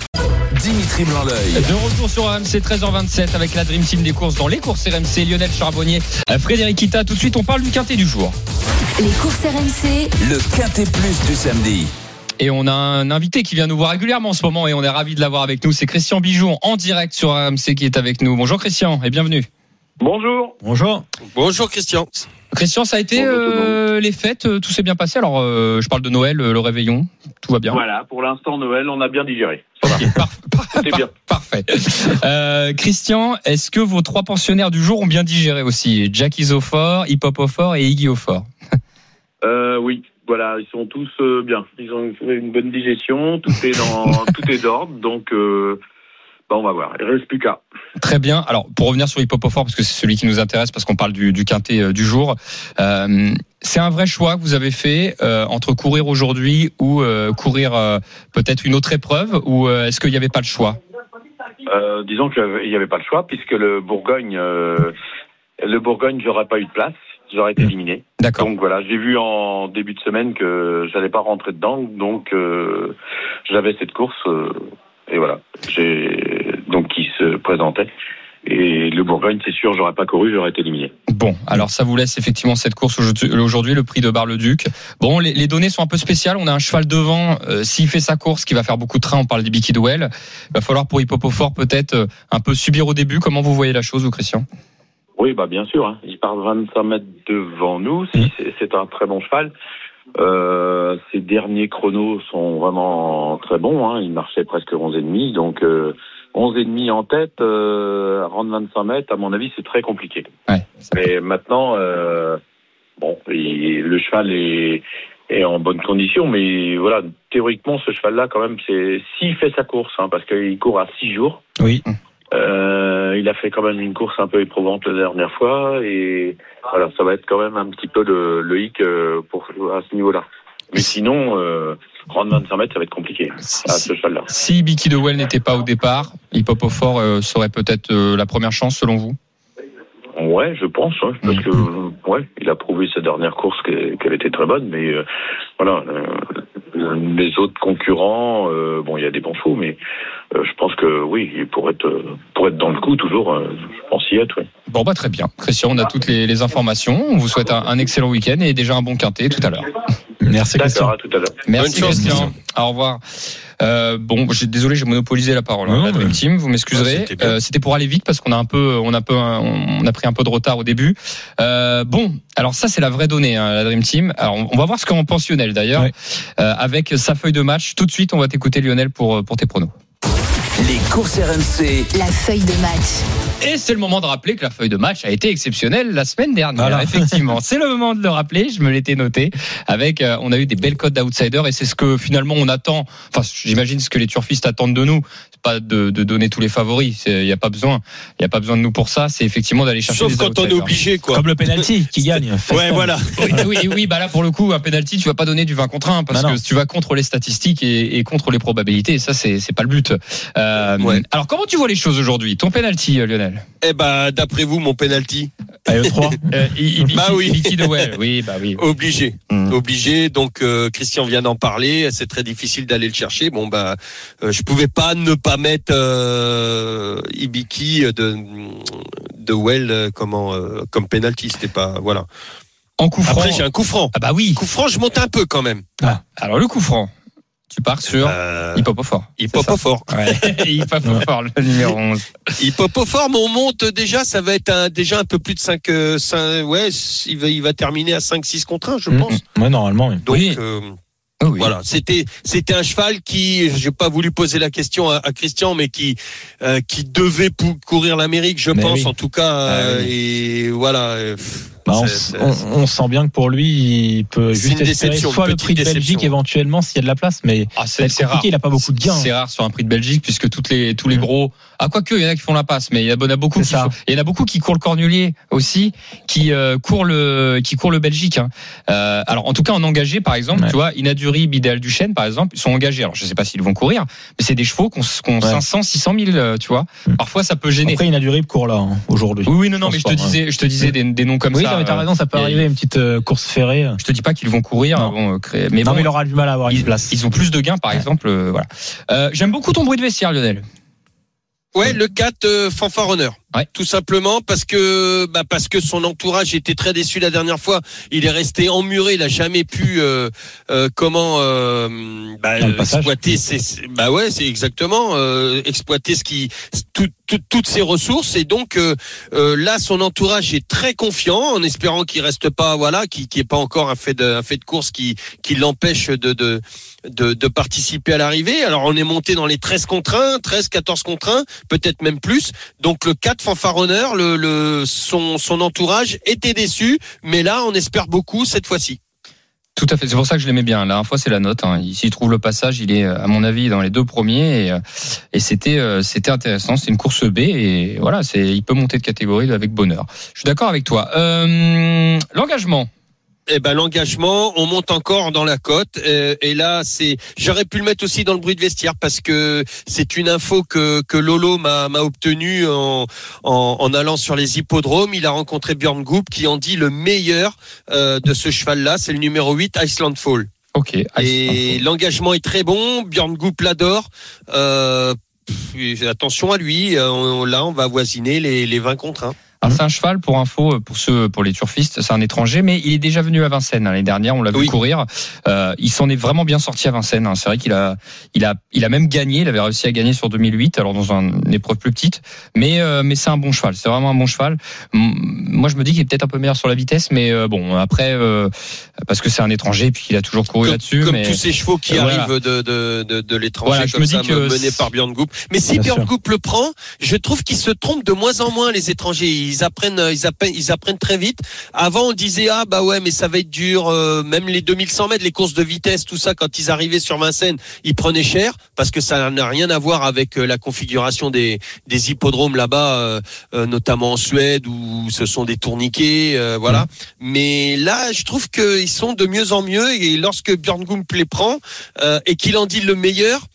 Dimitri Blanc-L'œil. De retour sur RMC 13h27 avec la Dream Team des courses dans les courses RMC. Lionel Charbonnier, Frédéric Ita. Tout de suite, on parle du quintet du jour. Les courses RMC, Le Quintet Plus du samedi. Et on a un invité qui vient nous voir régulièrement en ce moment et on est ravi de l'avoir avec nous. C'est Christian Bijon en direct sur RMC qui est avec nous. Bonjour Christian et bienvenue. Bonjour. Bonjour. Bonjour, Christian. Christian, ça a été euh, les fêtes, euh, tout s'est bien passé. Alors, euh, je parle de Noël, le réveillon, tout va bien. Voilà, pour l'instant, Noël, on a bien digéré. Ok, (laughs) par- par- parfait. Euh, Christian, est-ce que vos trois pensionnaires du jour ont bien digéré aussi? Jack Isofort, Hip Hop et Iggy (laughs) Euh, oui, voilà, ils sont tous euh, bien. Ils ont fait une bonne digestion, tout est dans, (laughs) tout est d'ordre, donc euh, bah, on va voir. Il reste plus qu'à. Très bien. Alors, pour revenir sur Hip Hop Fort, parce que c'est celui qui nous intéresse, parce qu'on parle du, du quintet euh, du jour, euh, c'est un vrai choix que vous avez fait euh, entre courir aujourd'hui ou euh, courir peut-être une autre épreuve, ou est-ce qu'il n'y avait pas le choix? Disons qu'il n'y avait pas le choix, puisque le Bourgogne, le Bourgogne, j'aurais pas eu de place, j'aurais été éliminé. D'accord. Donc voilà, j'ai vu en début de semaine que j'allais pas rentrer dedans, donc euh, j'avais cette course euh, et voilà, donc qui se présentait. Et le Bourgogne, c'est sûr, j'aurais pas couru, j'aurais été éliminé. Bon, alors ça vous laisse effectivement cette course aujourd'hui- le prix de Bar-le-Duc. Bon, les, les données sont un peu spéciales. On a un cheval devant. euh, S'il fait sa course, qui va faire beaucoup de train, on parle des Biki Duel. Il va falloir pour Hippopofort peut-être euh, un peu subir au début. Comment vous voyez la chose, vous, Christian? Oui, bah bien sûr, hein. il part 25 mètres devant nous, c'est- c'est un très bon cheval. Euh, ses derniers chronos sont vraiment très bons, hein. il marchait presque 11 et demi, donc euh, 11,5 en tête, euh, rendre 25 mètres, à mon avis, c'est très compliqué. Ouais, Mais maintenant, euh, bon, il- le cheval est, est en bonne condition, mais voilà, théoriquement, ce cheval-là, quand même, c'est s'il fait sa course, hein, parce qu'il court à 6 jours. Oui. Euh, il a fait quand même une course un peu éprouvante la dernière fois, et voilà, ça va être quand même un petit peu le, le hic euh, pour à ce niveau-là. Mais sinon, euh, rendre 25 mètres, ça va être compliqué à ce cheval-là. Si Bicky DeWell n'était pas au départ, Hip Hop au fort euh, serait peut-être euh, la première chance selon vous? Ouais, je pense, ouais, parce Mhm. que ouais, il a prouvé sa dernière course qu'elle était très bonne, mais voilà, les autres concurrents, euh, bon, il y a des bons chevaux, mais euh, je pense que oui, pourrait être euh, pour être dans le coup toujours, je pense y être. Bon bah très bien. Christian, on a toutes les, les informations. On vous souhaite un, un excellent week-end et déjà un bon quintet tout à l'heure. Merci Christian. D'accord, à tout à l'heure. Merci Bonne chance, Christian. Au revoir. Euh, bon, j'ai- désolé, j'ai monopolisé la parole. hein, Non, la Dream Team, vous Ah, m'excuserez. c'était bien. Euh, C'était pour aller vite parce qu'on a un peu, on a un peu, on a pris un peu de retard au début. Euh, bon, alors ça c'est la vraie donnée, hein, la Dream Team. Alors on on va voir ce qu'en pense Lionel d'ailleurs, Ouais. euh, avec sa feuille de match. Tout de suite, on va t'écouter Lionel pour pour tes pronos. Les courses RMC. La feuille de match. Et c'est le moment de rappeler que la feuille de match a été exceptionnelle la semaine dernière. Voilà. Effectivement, c'est le moment de le rappeler. Je me l'étais noté. Avec, euh, on a eu des belles codes d'outsiders et c'est ce que finalement on attend. Enfin, j'imagine ce que les turfistes attendent de nous. C'est pas de, de donner tous les favoris. Il y a pas besoin. Il y a pas besoin de nous pour ça. C'est effectivement d'aller chercher. Sauf des quand on est obligé, quoi. Comme le penalty qui gagne. (laughs) Ouais, voilà. Oui, oui, oui, bah là pour le coup, un penalty, tu vas pas donner du 20 contre 1 parce Bah que tu vas contre les statistiques et, et contre les probabilités. Et ça, c'est c'est pas le but. Euh, Ouais. Alors, comment tu vois les choses aujourd'hui Ton penalty, euh, Lionel Eh ben, d'après vous, mon penalty, Allez, le 3. (laughs) euh, il- il- Bah oui. Oui, bah oui. obligé. Mm. Obligé. Donc, euh, Christian vient d'en parler. C'est très difficile d'aller le chercher. Bon, bah, euh, je pouvais pas ne pas mettre euh, Ibiki de de Well euh, comment euh, comme penalty. C'était pas voilà. En coup franc. Après, j'ai un coup franc. Ah bah oui. Coup franc, je monte un peu quand même. Alors le coup franc, tu pars sur Euh, Hip Hop au fort. il pop au fort. Ouais. Hip Hop au fort, le numéro 11. Il pop au fort, mais on monte déjà. Ça va être un, déjà un peu plus de 5 ouais, il va il va terminer à 5 6 contre 1, je pense. Ouais, normalement. oui. Donc Oui. euh, Oh oui. Voilà, c'était c'était un cheval qui, j'ai pas voulu poser la question à, à Christian, mais qui euh, qui devait courir l'Amérique, je Mais pense oui. en tout cas. Ah euh, oui. Et voilà. euh, pff, Bah, on, on- on sent bien que pour lui, il peut juste espérer soit le prix de Belgique éventuellement s'il y a de la place, mais Ah, c'est c'est rare. compliqué, il a pas beaucoup de gains. C'est rare sur un prix de Belgique puisque toutes les tous les Mhm. gros. Ah quoique il y en a qui font la passe, mais il y en a beaucoup. Qui font- il y en a beaucoup qui courent le cornulier aussi, qui euh, courent le qui courent le Belgique. hein. Euh, alors en tout cas en engagé par exemple, Ouais. tu vois, Inaduri, Bidal, Duchesne par exemple, ils sont engagés. Alors je sais pas s'ils vont courir, mais c'est des chevaux ont Ouais. 500, 600 000, euh, tu vois. Mhm. Parfois ça peut gêner. Après, il y a du rip court là hein, aujourd'hui. oui, oui, non, non, mais je te disais, je te disais des, des noms comme oui, ça. mais t'as euh, raison, ça peut arriver une petite euh, course ferrée. Je te dis pas qu'ils vont courir, Non. euh, créer. Mais non, bon, mais il aura du mal à avoir une place. ils ont plus de gains, par exemple. euh, voilà. Euh, J'aime beaucoup ton bruit de vestiaire, Lionel. Ouais, le 4 euh, fanfaronneur. Ouais. Tout simplement parce que bah parce que son entourage était très déçu la dernière fois. Il est resté emmuré, il a jamais pu euh, euh, comment euh, bah, exploiter ses, bah ouais, c'est exactement euh, exploiter ce qui tout- tout- toutes ses ressources et donc euh, euh, là son entourage est très confiant en espérant qu'il reste pas voilà qui qui est pas encore un fait de un fait de course qui qui l'empêche de de de, participer à l'arrivée. Alors on est monté dans les 13 contre 1, 13, 14 contre 1, peut-être même plus. Donc le 4 fanfaronneur, son, entourage était déçu, mais là on espère beaucoup cette fois-ci. Tout à fait. C'est pour ça que je l'aimais bien. La dernière fois, c'est la note. Hein. Il- S'il trouve le passage, il est, euh, à mon avis, dans les deux premiers. Et, euh, euh, c'était intéressant. C'est une course B. Et voilà, c'est, il peut monter de catégorie avec bonheur. Je suis d'accord avec toi. L'engagement. Eh ben l'engagement, on monte encore dans la cote euh, et là c'est j'aurais pu le mettre aussi dans le bruit de vestiaire parce que c'est une info que que Lolo m'a m'a obtenue en, en en allant sur les hippodromes, il a rencontré Björn Goop qui en dit le meilleur euh, de ce cheval là, c'est le numéro 8 Iceland Fall. Ok. Et l'engagement est très bon. Björn Goop l'adore. Euh, attention à lui. euh, on- là, on va avoisiner les, les 20 contre 1. Alors c'est un cheval pour info pour ceux pour les turfistes, c'est un étranger, mais il est déjà venu à Vincennes hein, l'année dernière. On l'a vu Oui. courir. Euh, il s'en est vraiment bien sorti à Vincennes. hein. C'est vrai qu'il a il a il a même gagné. Il avait réussi à gagner sur 2008, alors dans un- une épreuve plus petite. Mais euh, mais c'est un bon cheval. C'est vraiment un bon cheval. Moi je me dis qu'il est peut-être un peu meilleur sur la vitesse, mais euh, bon après euh, parce que c'est un étranger et puis qu'il a toujours couru Comme, là-dessus. comme mais... tous ces chevaux qui Voilà. arrivent de, de, de, de l'étranger, Voilà, je comme me dis ça, que menés par Björn Goop. Mais si Björn. Goop le prend, je trouve qu'ils se trompent de moins en moins, les étrangers. Ils apprennent, ils apprennent, ils apprennent très vite. Avant, on disait, ah, bah ouais, mais ça va être dur, euh, même les 2100 mètres, les courses de vitesse, tout ça, quand ils arrivaient sur Vincennes, ils prenaient cher, parce que ça n'a rien à voir avec euh, la configuration des, des hippodromes là-bas, euh, euh, notamment en Suède, où ce sont des tourniquets, euh, voilà. Mais là, je trouve qu'ils sont de mieux en mieux, et lorsque Björn Goop les prend, euh, et qu'il en dit le meilleur,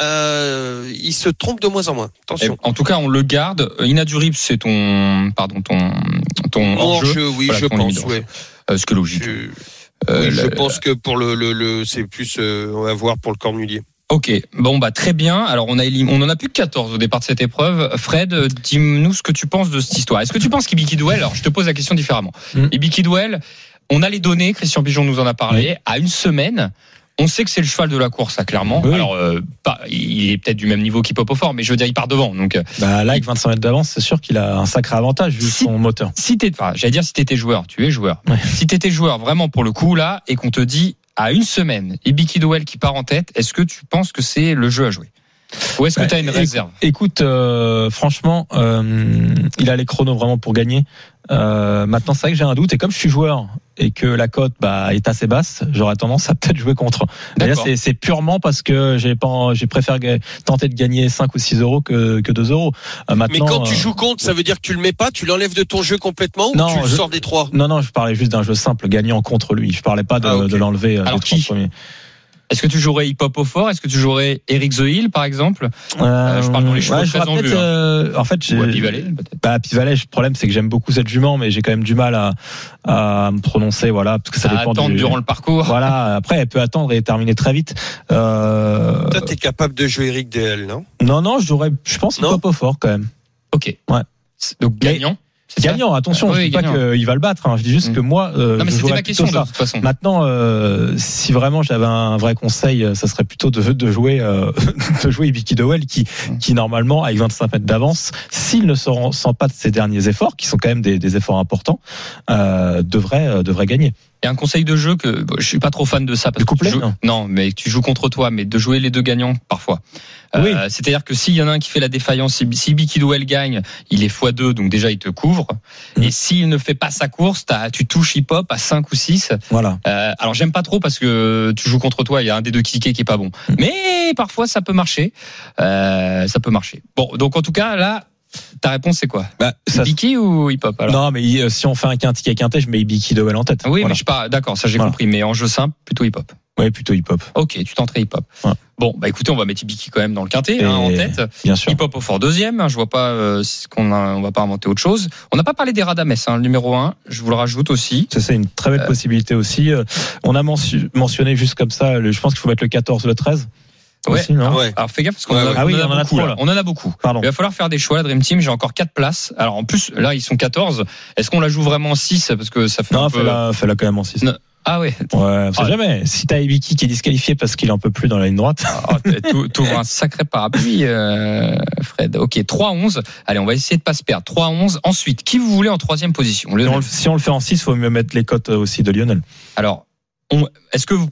euh, il se trompe de moins en moins. Eh, Attention. En tout cas, on le garde. Inadurib, c'est ton pardon ton ton jeu. Oui, Voilà, je pense, ouais. Euh, ce que logique. Je, Euh, oui, je le- pense que pour le, le, le c'est plus euh, on va voir pour le cornulier. Ok, bon bah très bien. Alors on a on en a plus que 14 au départ de cette épreuve. Fred, euh, dis-nous ce que tu penses de cette histoire. Est-ce que tu penses qu'Ibiki Duel, alors je te pose la question différemment. Mm. Ibiki Duel, on a les données, Christian Pigeon nous en a parlé, à une semaine. On sait que c'est le cheval de la course, ça clairement. Oui. Alors, euh, pas, il est peut-être du même niveau qu'Hip Hop au fort, mais je veux dire, il part devant. Donc, euh, Bah, là, avec 25 mètres d'avance, c'est sûr qu'il a un sacré avantage vu Si- son moteur. si t'es, enfin, j'allais dire si t'étais joueur, tu es joueur. Ouais. Si t'étais joueur vraiment pour le coup là, et qu'on te dit à une semaine, Ibiki Duel qui part en tête, est-ce que tu penses que c'est le jeu à jouer? Ou est-ce que Bah, tu as une réserve? Écoute, euh, franchement, euh, il a les chronos vraiment pour gagner. Euh, maintenant, c'est vrai que j'ai un doute. Et comme je suis joueur et que la cote bah, est assez basse, j'aurais tendance à peut-être jouer contre. Là, c'est- purement parce que j'ai pas, j'ai préféré tenter de gagner 5 ou 6 euros que, que 2 euros. Euh, Mais quand tu euh, joues contre, ça veut dire que tu le mets pas, tu l'enlèves de ton jeu complètement ou Non, tu le je- sors des trois? Non, non, je parlais juste d'un jeu simple, gagnant contre lui. Je parlais pas de, Ah, ok. de l'enlever. euh, Alors des 30 qui? premiers. Est-ce que tu jouerais Hip Hop au fort? Est-ce que tu jouerais Eric The Hill par exemple? Euh, je parle dans les chevaux je très ferais en vue, peut-être, euh, en fait, j'ai- Ou à Pivalet peut-être Bah, Pivalet, le problème, c'est que j'aime beaucoup cette jument, mais j'ai quand même du mal à, à me prononcer, voilà, parce que ça À dépend attendre du... durant le parcours. Voilà, après, elle peut attendre et terminer très vite. Euh... Toi, t'es capable de jouer Eric DL, non? Non, non, je jouerais, je pense, hip au fort quand même. Ok. Ouais. Donc gagnant? C'est Gagnant, attention, Ah je oui, dis pas qu'il va le battre, hein, je dis juste Mm. que moi, euh, Non mais je c'était jouerais ma plutôt question de ça. toute façon. Maintenant, euh, si vraiment j'avais un vrai conseil, euh, ça serait plutôt de, de jouer, euh, (laughs) de jouer Ibiki Dowell, qui, qui normalement, avec 25 mètres d'avance, s'il ne se ressent pas de ses derniers efforts, qui sont quand même des, des efforts importants, euh, devrait, euh, devrait gagner. A un conseil de jeu que bon, je suis pas trop fan de ça parce Le que tu couplet, joues- non non, mais tu joues contre toi, mais de jouer les deux gagnants parfois. Euh, Oui. C'est-à-dire que s'il y en a un qui fait la défaillance, si, si Biki Duel gagne, il est x2, donc déjà il te couvre. Mm. Et s'il ne fait pas sa course, tu touches hip hop à 5 ou 6. Voilà. Euh, alors j'aime pas trop parce que tu joues contre toi, il y a un des deux kickés qui est pas bon. Mm. Mais parfois ça peut marcher. Euh, ça peut marcher. Bon, donc en tout cas là, ta réponse c'est quoi Bah, ça- Biki ou hip hop alors non, mais euh, si on fait un quinti ticket quintet, je mets Ibiki Dowell en tête. Oui, Voilà. mais je pas d'accord, ça j'ai Voilà. compris. Mais en jeu simple, plutôt hip hop. Ouais, plutôt hip hop, Ok, tu tenterais hip hop. Ouais. Bon, bah écoutez, on va mettre Ibiki quand même dans le quintet, Et- hein, en tête. bien sûr. Hip hop au fort deuxième. hein, je vois pas euh, qu'on on va pas inventer autre chose. On n'a pas parlé des Radames, hein, le numéro 1 Je vous le rajoute aussi. Ça, c'est une très belle possibilité aussi. Euh, On a mention- mentionné juste comme ça, le- je pense qu'il faut mettre le 14 ou le 13. Ouais. Aussi, non Ouais. Alors fais gaffe parce qu'on Ouais, en a- ouais. Ah oui, on en a on en a beaucoup. là. On en a beaucoup. Pardon. Il va falloir faire des choix, la Dream Team. J'ai encore quatre places. Alors en plus, là, ils sont 14. Est-ce qu'on la joue vraiment en 6 Parce que ça fait Non, peu... fais-la, quand même en 6. Non. Ah ouais. Ouais, on sait Ah. jamais. Si t'as Ibiki qui est disqualifié parce qu'il en peut plus dans la ligne droite. Oh, t'ou- T'ouvres un sacré parapluie, euh, Fred. Ok, 3-11. Allez, on va essayer de pas se perdre. 3-11. Ensuite, qui vous voulez en troisième position? Si Lionel. on, le- si on le fait en 6, faut mieux mettre les cotes aussi de Lionel. Alors, est-ce que vous.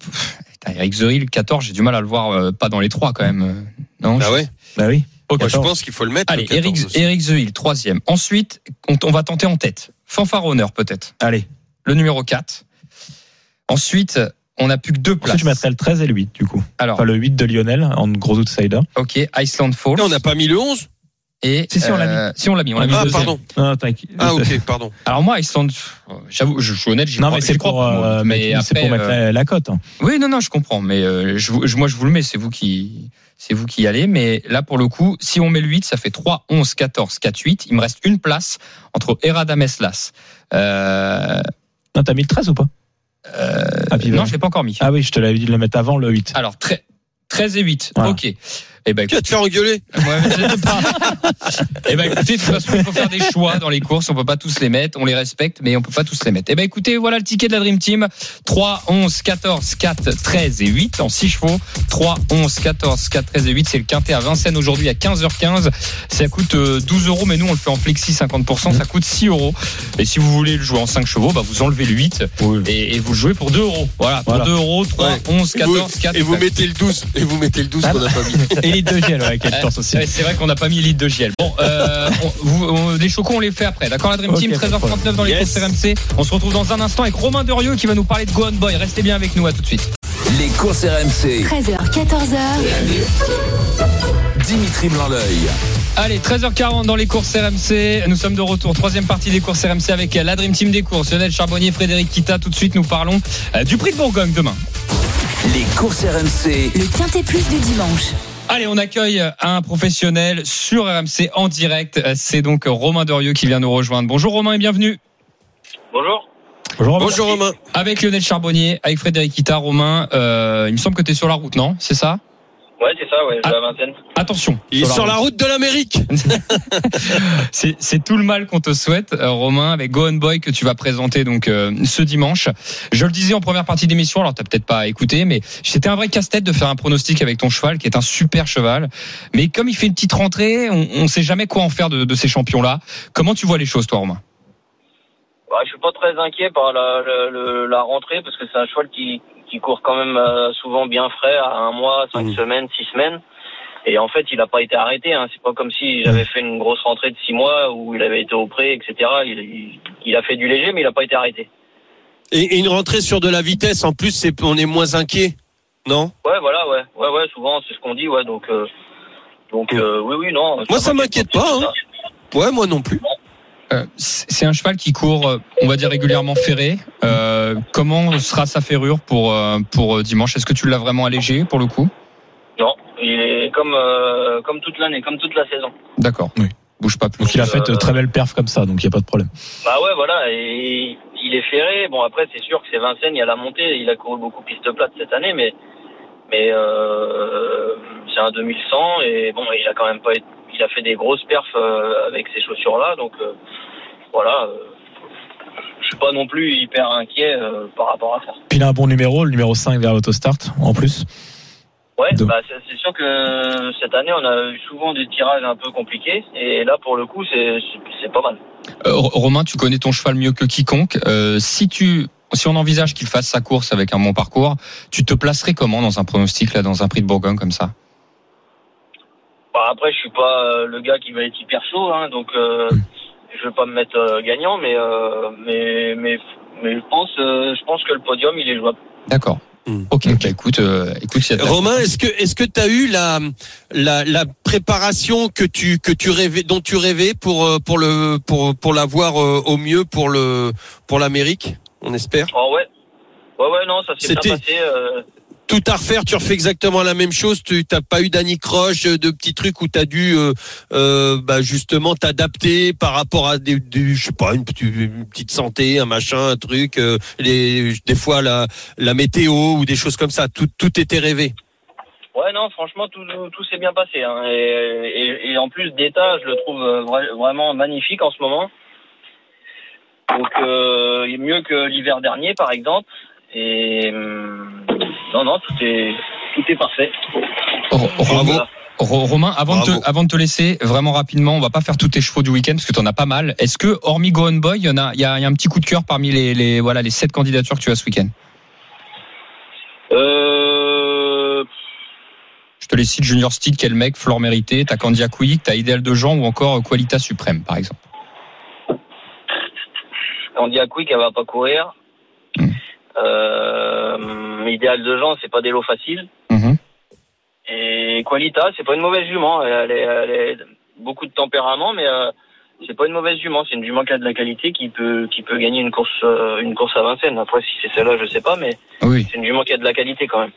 Putain, Eric The Hill, 14, j'ai du mal à le voir euh, pas dans les trois quand même. euh, Non Ah ouais Bah oui. Moi, je pense qu'il faut le mettre. Allez, le 14 Eric, aussi. Eric The Hill, troisième. Ensuite, on, on va tenter en tête. Fanfaronneur peut-être. Allez. Le numéro 4. Ensuite, on n'a plus que deux places. Ensuite, je mettrais le 13 et le 8, du coup. Alors, Enfin, le 8 de Lionel, en gros outsider. ok, Iceland Falls. Non, on n'a pas mis le 11 Et, Si, si, on l'a euh, Si, on l'a mis. On l'a mis Ah, deuxième. pardon. T'inquiète. Ah, ok, pardon. Alors moi, Iceland, j'avoue, je, je suis honnête, j'y Non, crois, mais c'est crois pour, euh, mais mettre- c'est après, pour mettre euh, la, la cote. hein. Oui, non, non, je comprends. Mais euh, je, moi, je vous le mets, c'est vous qui, c'est vous qui y allez. Mais là, pour le coup, si on met le 8, ça fait 3, 11, 14, 4, 8. Il me reste une place entre Eradames Las. Euh, Non, t'as mis le 13 ou pas? euh, Ah, puis non, voilà. je l'ai pas encore mis. Ah oui, je te l'avais dit de le mettre avant le 8. Alors, tre- 13 et 8. Voilà. Ok. Eh ben, Tu vas te faire engueuler. Ouais, mais je sais pas. (laughs) Eh ben, écoutez, de toute façon, il faut faire des choix dans les courses. On peut pas tous les mettre. On les respecte, mais on peut pas tous les mettre. Eh ben, écoutez, voilà le ticket de la Dream Team. 3, 11, 14, 4, 13 et 8 en 6 chevaux. 3, 11, 14, 4, 13 et 8. C'est le quintet à Vincennes aujourd'hui à 15h15. Ça coûte euh, 12 euros, mais nous, on le fait en flexi 50%. Ça coûte 6 euros. Et si vous voulez le jouer en 5 chevaux, bah, vous enlevez le 8 et, et vous le jouez pour 2 euros. Voilà, pour Voilà. 2 euros, 3, Ouais. 11, Et vous- 14, 4. Et vous mettez le 12. Et vous mettez le 12 qu'on n'a pas mis. (laughs) Deux gels, ouais, quelle chance aussi. Ouais, c'est vrai qu'on n'a pas mis litre de giel. Bon, euh, (laughs) on- vous- on- les chocons, on les fait après. D'accord, la Dream Team, pas de 13h39 dans les Yes. courses RMC. On se retrouve dans un instant avec Romain Derieux qui va nous parler de Go On Boy. Restez bien avec nous, à tout de suite. Les courses RMC. 13h, 14h. Dimitri Blanc-L'œil. Allez, 13h40 dans les courses RMC. Nous sommes de retour. Troisième partie des courses RMC avec la Dream Team des courses. Lionel Charbonnier, Frédéric Kita. Tout de suite, nous parlons euh, du prix de Bourgogne demain. Les courses RMC. Le Quintet Plus du dimanche. Allez, on accueille un professionnel sur RMC en direct. Euh, C'est donc Romain Derieux qui vient nous rejoindre. Bonjour Romain et bienvenue. Bonjour. Bonjour, Bonjour Romain. Avec Lionel Charbonnier, avec Frédéric Kita, Romain, euh, il me semble que tu es sur la route, non? C'est ça? Ouais, c'est ça, ouais, à Vincennes. Attention. Il est sur la route de l'Amérique. (laughs) C'est c'est tout le mal qu'on te souhaite, euh, Romain, avec Go On Boy que tu vas présenter donc euh, ce dimanche. Je le disais en première partie d'émission, alors t'as peut-être pas écouté, mais c'était un vrai casse-tête de faire un pronostic avec ton cheval, qui est un super cheval. Mais comme il fait une petite rentrée, on, on sait jamais quoi en faire de, de ces champions-là. Comment tu vois les choses, toi, Romain? Ouais, je suis pas très inquiet par la, la, la rentrée parce que c'est un cheval qui, qui court quand même euh, souvent bien frais à un mois, cinq Mhm. semaines, six semaines. Et en fait, il n'a pas été arrêté. Hein. C'est pas comme si j'avais fait une grosse rentrée de six mois où il avait été au pré, etc. Il, il, il a fait du léger, mais il n'a pas été arrêté. Et, et une rentrée sur de la vitesse. En plus, c'est, on est moins inquiet. Non? Ouais, voilà, ouais, ouais, ouais. Souvent, c'est ce qu'on dit, ouais. Donc, euh, donc, euh, oui, oui, non. Moi, ça m'inquiète pas, hein. Ouais, moi non plus. Euh, c'est un cheval qui court, euh, on va dire régulièrement ferré. Euh, comment sera sa ferrure pour euh, pour euh, dimanche? Est-ce que tu l'as vraiment allégé pour le coup? Non, il est comme euh, comme toute l'année, comme toute la saison. D'accord. Oui. Bouge pas plus. Donc il a fait de très belles perfs comme ça, donc il n'y a pas de problème. Bah ouais, voilà, et il est ferré. Bon, après, c'est sûr que c'est Vincennes, il y a la montée. Il a couru beaucoup piste plate cette année, mais mais euh, c'est un 2100 et bon, il a quand même pas été- il a fait des grosses perfs euh, avec ces chaussures-là, donc euh, voilà. euh, je suis pas non plus hyper inquiet euh, par rapport à ça. Puis il a un bon numéro, le numéro 5 vers l'autostart en plus. Ouais, bah, c'est sûr que cette année, on a eu souvent des tirages un peu compliqués, et là, pour le coup, c'est pas mal. Euh, Romain, tu connais ton cheval mieux que quiconque. Euh, si tu si on envisage qu'il fasse sa course avec un bon parcours, tu te placerais comment dans un pronostic là, dans un prix de Bourgogne comme ça? Bah, après, je suis pas euh, le gars qui va être hyper chaud, hein, donc euh, je vais pas me mettre euh, gagnant, mais euh, mais mais mais je pense euh, je pense que le podium il est jouable. D'accord. Hmm. Ok. Bah, écoute, euh, écoute, la- Romain, est-ce que est-ce que tu as eu la, la la préparation que tu que tu rêvais dont tu rêvais pour pour le pour pour l'avoir euh, au mieux pour le pour l'Amérique, on espère? Oh ouais, ouais ouais non, ça s'est bien passé. euh, Tout à refaire, tu refais exactement la même chose. Tu t'as pas eu d'anicroche, de petits trucs où tu as dû euh, euh, bah, justement t'adapter par rapport à des, je sais pas une petite, santé, un machin, un truc. euh, des fois la météo ou des choses comme ça. Tout était rêvé. Ouais, non, franchement, tout, s'est bien passé. Hein. Et, en plus, d'état, je le trouve euh, vra- vraiment magnifique en ce moment. Donc, euh, mieux que l'hiver dernier, par exemple. Hum, non, non, tout est, tout est parfait. Ro- Bravo. Romain, avant de, te, avant de te laisser, vraiment rapidement, on va pas faire tous tes chevaux du week-end parce que tu en as pas mal. Est-ce que, hormis Go On Boy, il y en a, il y a, il y a un petit coup de cœur parmi les, les, voilà, les sept candidatures que tu as ce week-end? Euh, Je te les cite Junior Steed, quel mec, Flore Mérité, t'as Candia Quick, t'as Idéal de Jean ou encore Qualita Suprême, par exemple. Candia Quick, elle va pas courir. Mm. Euh, idéal de gens, c'est pas des lots faciles. Mhm. Et Qualita, c'est pas une mauvaise jument. Elle, est, elle est beaucoup de tempérament, mais euh, c'est pas une mauvaise jument. C'est une jument qui a de la qualité, qui peut, qui peut gagner une course, euh, une course à Vincennes. Après, si c'est celle-là, je sais pas, mais Oui, c'est une jument qui a de la qualité quand même.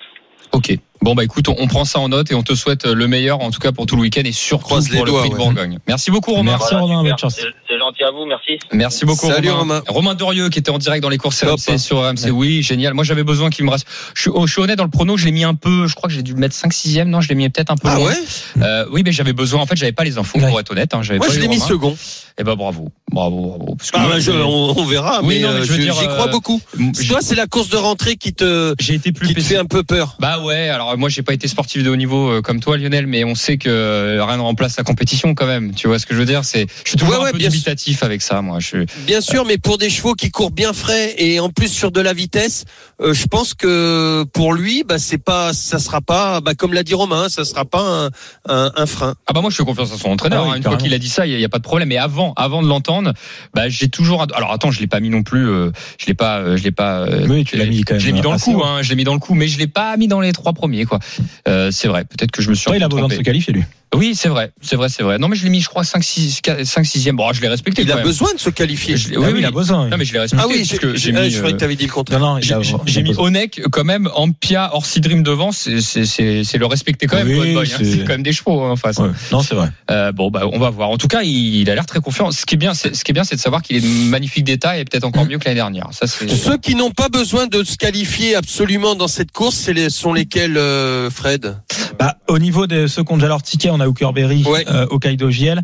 ok. Bon bah écoute, on, on prend ça en note et on te souhaite le meilleur en tout cas pour tout le week-end et surtout Croise les pour le doigts, prix de ouais. Bourgogne. Merci beaucoup Romain. Merci Romain, bonne chance. C'est gentil à vous, merci. Merci beaucoup Salut, Romain. Romain. Romain Dorieux qui était en direct dans les courses Top, RMC hein. sur RMC. Oui, génial. Moi j'avais besoin qu'il me reste. Je suis, oh, je suis honnête dans le prono, je l'ai mis un peu. Je crois que j'ai dû le mettre 5 6 Non, je l'ai mis peut-être un peu. Ah loin. ouais? Euh, oui, mais j'avais besoin. En fait, j'avais pas les infos Ouais. pour être honnête. Hein. Moi, pas je l'ai mis Romain. second. Eh ben bravo, bravo, bravo. Parce que Ah, moi, bah, je- on, on verra, Oui, mais non, mais euh, je veux je- dire, j'y euh, crois beaucoup. Toi, c'est la course de rentrée qui te, j'ai été plus qui te fait un peu peur. Bah ouais, alors moi j'ai pas été sportif de haut niveau euh, comme toi Lionel, mais on sait que euh, rien ne remplace la compétition quand même. Tu vois ce que je veux dire? C'est, je suis toujours Ouais, ouais, un peu bien dubitatif avec ça, moi. Je Bien sûr, mais pour des chevaux qui courent bien frais et en plus sur de la vitesse, euh, je pense que pour lui, bah c'est pas, ça sera pas, bah comme l'a dit Romain, ça sera pas un, un, un frein. Ah bah moi je fais confiance à son entraîneur. Ah oui, hein. Une fois qu'il a dit ça, il y, a- il y a pas de problème. Mais avant, avant de l'entendre, bah j'ai toujours. Alors attends, je l'ai pas mis non plus. euh, je l'ai pas, euh, je l'ai pas. euh, Oui, tu l'as mis quand même Je l'ai mis dans le coup. Hein, je l'ai mis dans le coup, mais je l'ai pas mis dans les trois premiers quoi. Euh, c'est vrai. Peut-être que je me suis. Toi, il a besoin de se qualifier, lui. Oui, c'est vrai, c'est vrai, c'est vrai. Non mais je l'ai mis, je crois 5 6 5 6e. Bon, je l'ai respecté. Il quand a même. besoin de se qualifier. Je Ah oui, oui, il a besoin. Non mais je l'ai respecté. Ah oui, parce j'ai, que j'ai, ah, mis, je croyais euh, que tu avais dit le contraire. Non, non, J'ai mis. Onek quand même, Ampia, Orsi Dream devant, c'est le respecter quand même. Oui, hein. c'est- quand même des chevaux hein, en face. Ouais. Non, c'est vrai. Euh, bon, bah, on va voir. En tout cas, il, il a l'air très confiant. Ce qui est bien, c'est ce qui est bien, c'est de savoir qu'il est de magnifique détail et peut-être encore mieux que l'année dernière. Ça, c'est. Ceux qui n'ont pas besoin de se qualifier absolument dans cette course, les, sont lesquels, euh, Fred? Bah, au niveau de ceux qui ont déjà leur ticket, on a Hookerberry, Ouais. euh, Hokkaido JL,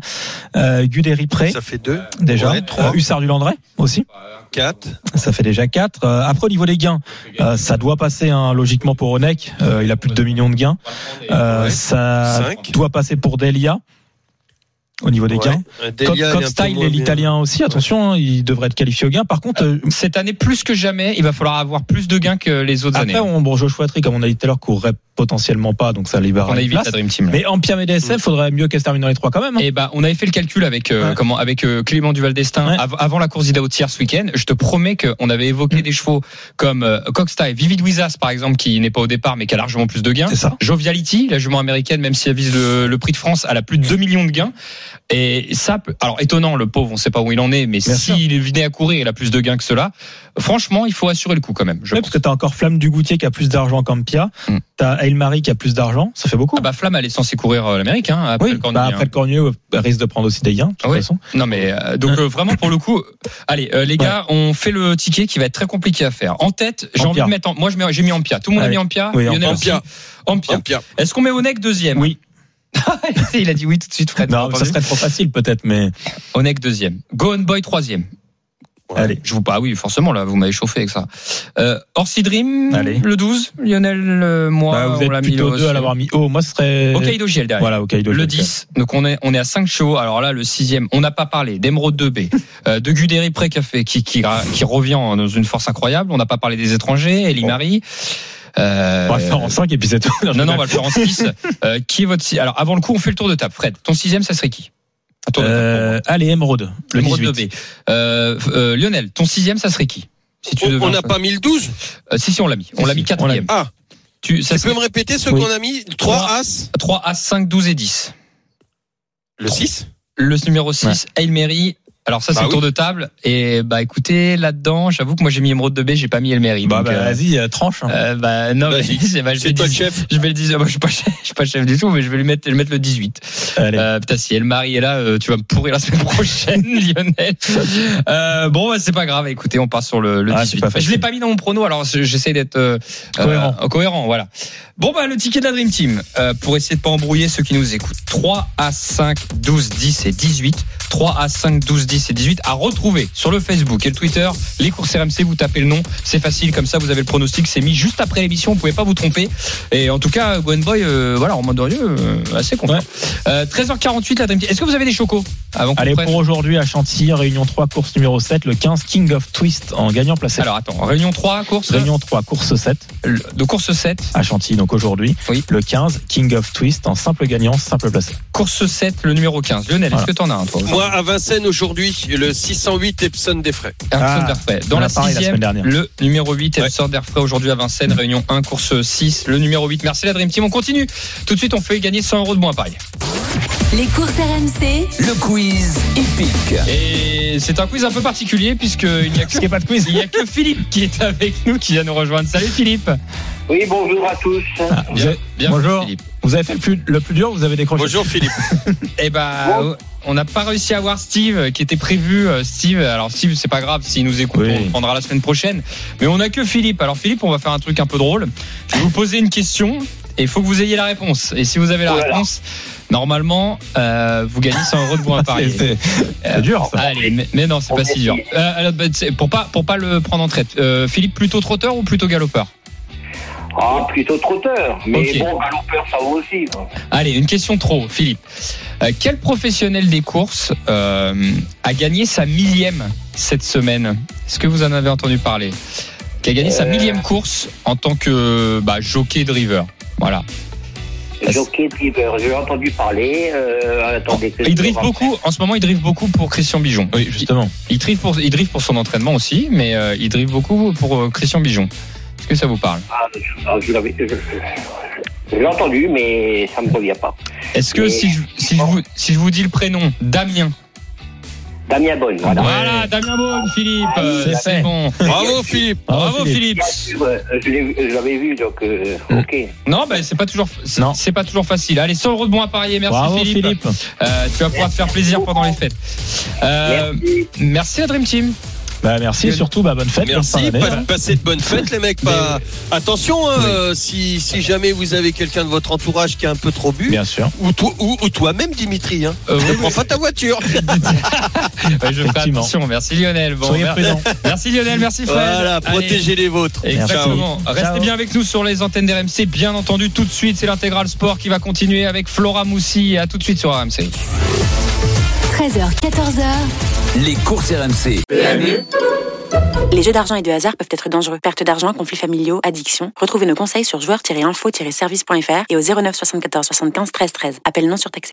euh, Guderi Pré, Ça fait deux, déjà, Ouais, trois. euh, Hussard du Landré aussi, quatre. ça fait déjà 4. après, au niveau des gains, euh, ça doit passer hein, logiquement pour Onek, euh, il a plus de 2 millions de gains. Euh. Ça Cinq. doit passer pour Delia. Au niveau des gains. Ouais. Delia, il est Style l'italien aussi, attention, hein, il devrait être qualifié au gain. Par contre, euh, Cette année, plus que jamais, il va falloir avoir plus de gains que les autres après, années. on, bon, Joshua Tree, comme on a dit tout à l'heure, courrait potentiellement pas, donc ça libère On a évité la Dream Team. là. Mais en Pierre DSF, faudrait mieux qu'elle se termine dans les trois quand même. hein. Et ben, on avait fait le calcul avec euh, Ouais. comment avec euh, Clément Duval d'Estaing Ouais. av- avant la course d'Idaho Tier ce week-end. Je te promets qu'on avait évoqué Mm. des chevaux comme euh, Coxtyle, Vivid Wizas par exemple, qui n'est pas au départ mais qui a largement plus de gains. C'est ça. Joviality, la jument américaine, même si elle vise le, le prix de France, elle a plus de 2 millions de gains. Et ça, peut- alors étonnant, le pauvre, on sait pas où il en est, mais s'il venait à courir, il a plus de gains que cela. Franchement, il faut assurer le coup quand même. Je Ouais, pense. parce que t'as encore Flamme du Goutier qui a plus d'argent qu'Ampia. Mm. T'as Ail Marie qui a plus d'argent. Ça fait beaucoup. Ah bah Flamme, elle est censée courir euh, l'Amérique, hein, après oui, le cornier, bah, hein. après le Cornier, elle risque de prendre aussi des gains, de toute Oui. façon. Non mais euh, donc euh, vraiment pour le coup, allez euh, les gars, on fait le ticket qui va être très compliqué à faire. En tête, j'ai envie de mettre, en, moi j'ai mis Ampia. Tout le monde a Allez. mis Ampia. Oui, Ampia. Ampia. Ampia. Est-ce qu'on met Onek deuxième? Oui. (laughs) Il a dit oui tout de suite. Fred. Non, ça serait trop facile peut-être, mais Onek deuxième. Go on Boy troisième. Ouais. allez. Je vous pas, oui forcément là, vous m'avez chauffé avec ça. Euh, Orsi Dream, Allez. le 12. Lionel, euh, moi, Bah, vous on l'a êtes mis plutôt le- deux à l'avoir mis haut. Moi, ce serait. Hokkaido JL derrière. Voilà, Hokkaido. Le 10, donc on est on est à 5 chevaux. Alors là, le sixième, on n'a pas parlé d'Emeraude 2B, euh, de Guderi Précafé qui, qui qui revient dans une force incroyable. On n'a pas parlé des étrangers, Elie Bon. Euh, On va le faire en 5 et puis c'est tout. non, non, on va le faire en 6. Euh, qui est votre si- Alors avant le coup, on fait le tour de table. Fred, ton sixième, ça serait qui? Euh, allez, Emeraude. Le Emeraude 18. 2B. Euh, euh, Lionel, ton sixième, ça serait qui? Si On- devais On n'a pas mis le 12. Euh, si si, on l'a mis. On l'a mis On l'a quatrième. mis. Ah, Tu, ça tu peux me répéter ce Oui. qu'on a mis? 3 As? 3 à 5, 12 et 10. Le 6 Le numéro 6, Hail Mary. Alors ça c'est Bah le tour oui. de table et bah écoutez là-dedans j'avoue que moi j'ai mis Emeraude de B j'ai pas mis Elmery Bah, donc, bah, euh, vas-y, euh, tranche. hein. euh, bah non Bah, je, bah, je vais C'est toi le chef. je vais le dire moi, je suis pas chef, je suis pas chef du tout mais je vais lui mettre je vais mettre le 18 Allez. euh, putain si Elmarie est là tu vas me pourrir la (laughs) semaine prochaine (laughs) Lionel euh, bon bah, c'est pas grave écoutez on part sur le, le Ah, c'est 18 pas je l'ai pas mis dans mon prono alors j'essaie d'être Cohérent. cohérent voilà bon bah le ticket de la Dream Team pour essayer de pas embrouiller ceux qui nous écoutent 3 à 5 12 10 et 18 3 à 5 12 10 et 18 à retrouver sur le Facebook et le Twitter. Les courses RMC vous tapez le nom. C'est facile comme ça vous avez le pronostic. C'est mis juste après l'émission. Vous pouvez pas vous tromper. Et en tout cas Gwen Boy euh, voilà en mode euh, assez content. Ouais. euh, 13h48 la est-ce que vous avez des chocos? Avant qu'on Allez, pour aujourd'hui à Chantilly, Réunion 3, course numéro 7, le 15, King of Twist en gagnant placé. alors attends réunion 3 course Réunion 3, course 7 le- de course 7 à Chantilly, donc aujourd'hui. Oui. Le 15, King of Twist en simple gagnant, simple placé. course 7 le numéro 15 Lionel Voilà. est-ce que t'en as un toi Moi, à Vincennes aujourd'hui, le 608 Epson des frais. Epson Ah, d'Airfray. Dans la semaine dernière. le numéro 8, Ouais. Epson d'Airfray aujourd'hui à Vincennes, réunion 1, course 6, le numéro 8. Merci la Dream Team, on continue. Tout de suite, on fait gagner 100 euros de bons à Paris. Les courses RMC, Le quiz épique. Et c'est un quiz un peu particulier puisqu'il n'y a que, pas de quiz. (laughs) il y a que Philippe qui est avec nous, qui vient nous rejoindre. Salut Philippe. Oui, bonjour à tous. Ah, Bien, Bonjour. Philippe. Vous avez fait le plus, le plus dur, vous avez décroché. Bonjour Philippe. (laughs) Eh ben, on n'a pas réussi à avoir Steve qui était prévu. euh, Steve, alors Steve, c'est pas grave s'il nous écoute, Oui. on le prendra la semaine prochaine. Mais on a que Philippe. Alors Philippe, on va faire un truc un peu drôle. Je vais vous poser une question et il faut que vous ayez la réponse. Et si vous avez la réponse, normalement, euh, vous gagnez 100 euros de bons à (laughs) C'est- parier. C'est dur, ça. Allez, mais, mais non, c'est pas si dur. Euh, alors, bah, c'est- pour pas pour pas le prendre en traite. euh, Philippe, plutôt trotteur ou plutôt galopeur? Ah, plutôt trotteur. Mais bon, galopeur, ça va aussi. Allez, une question trop, Philippe. Euh, quel professionnel des courses euh, a gagné sa millième cette semaine? Est-ce que vous en avez entendu parler? Qui a gagné sa Euh. millième course en tant que bah, jockey driver. Voilà. Jockey driver, j'ai entendu parler. Euh, attendez, que Il je rappelle. beaucoup. En ce moment, il drive beaucoup pour Christian Bijon. Oui, justement. Il drive pour, il drive pour son entraînement aussi, mais euh, il drive beaucoup pour euh, Christian Bijon. Est-ce que ça vous parle? Ah, je- ah, je l'avais- je- je- je l'ai entendu, mais ça me revient pas. Est-ce que Mais- si je, si, je vous, si je vous dis le prénom, Damien. Damien Bonne, voilà. Voilà, Damien Beaune, Philippe. euh, c'est bon. Bravo Philippe. Bravo, Philippe. Euh, je l'avais vu, donc euh, Mm. ok. Non, ben c'est pas toujours, c'est Non. c'est pas toujours facile. Allez, 100 euros de bons à parier. Merci Bravo, Philippe. Philippe. Euh, tu vas pouvoir te faire plaisir pendant les fêtes. Euh, Merci. merci à Dream Team. Bah, merci, surtout, bah, bonne fête. Merci, passez de bonnes fêtes les mecs. (laughs) Pas... Attention, hein, euh, si, si jamais vous avez quelqu'un de votre entourage qui a un peu trop bu, Bien sûr. ou, toi, ou, ou toi-même Dimitri, hein, Euh, ne oui, prends pas ta voiture. (laughs) Ouais, je ferai attention. Merci Lionel. Bon, Soyez prudents. (laughs) Merci Lionel. Merci Fred. Voilà, Allez. protégez les vôtres. Exactement. Ciao. Restez Ciao. bien avec nous sur les antennes d'RMC. Bien entendu, tout de suite, c'est l'intégral sport qui va continuer avec Flora Moussi. À tout de suite sur RMC. 13h, 14h. Les courses RMC. Les jeux d'argent et de hasard peuvent être dangereux. Perte d'argent, conflits familiaux, addiction. Retrouvez nos conseils sur joueurs-info-service.fr et au 09 74 75 13 13. Appel non surtaxé.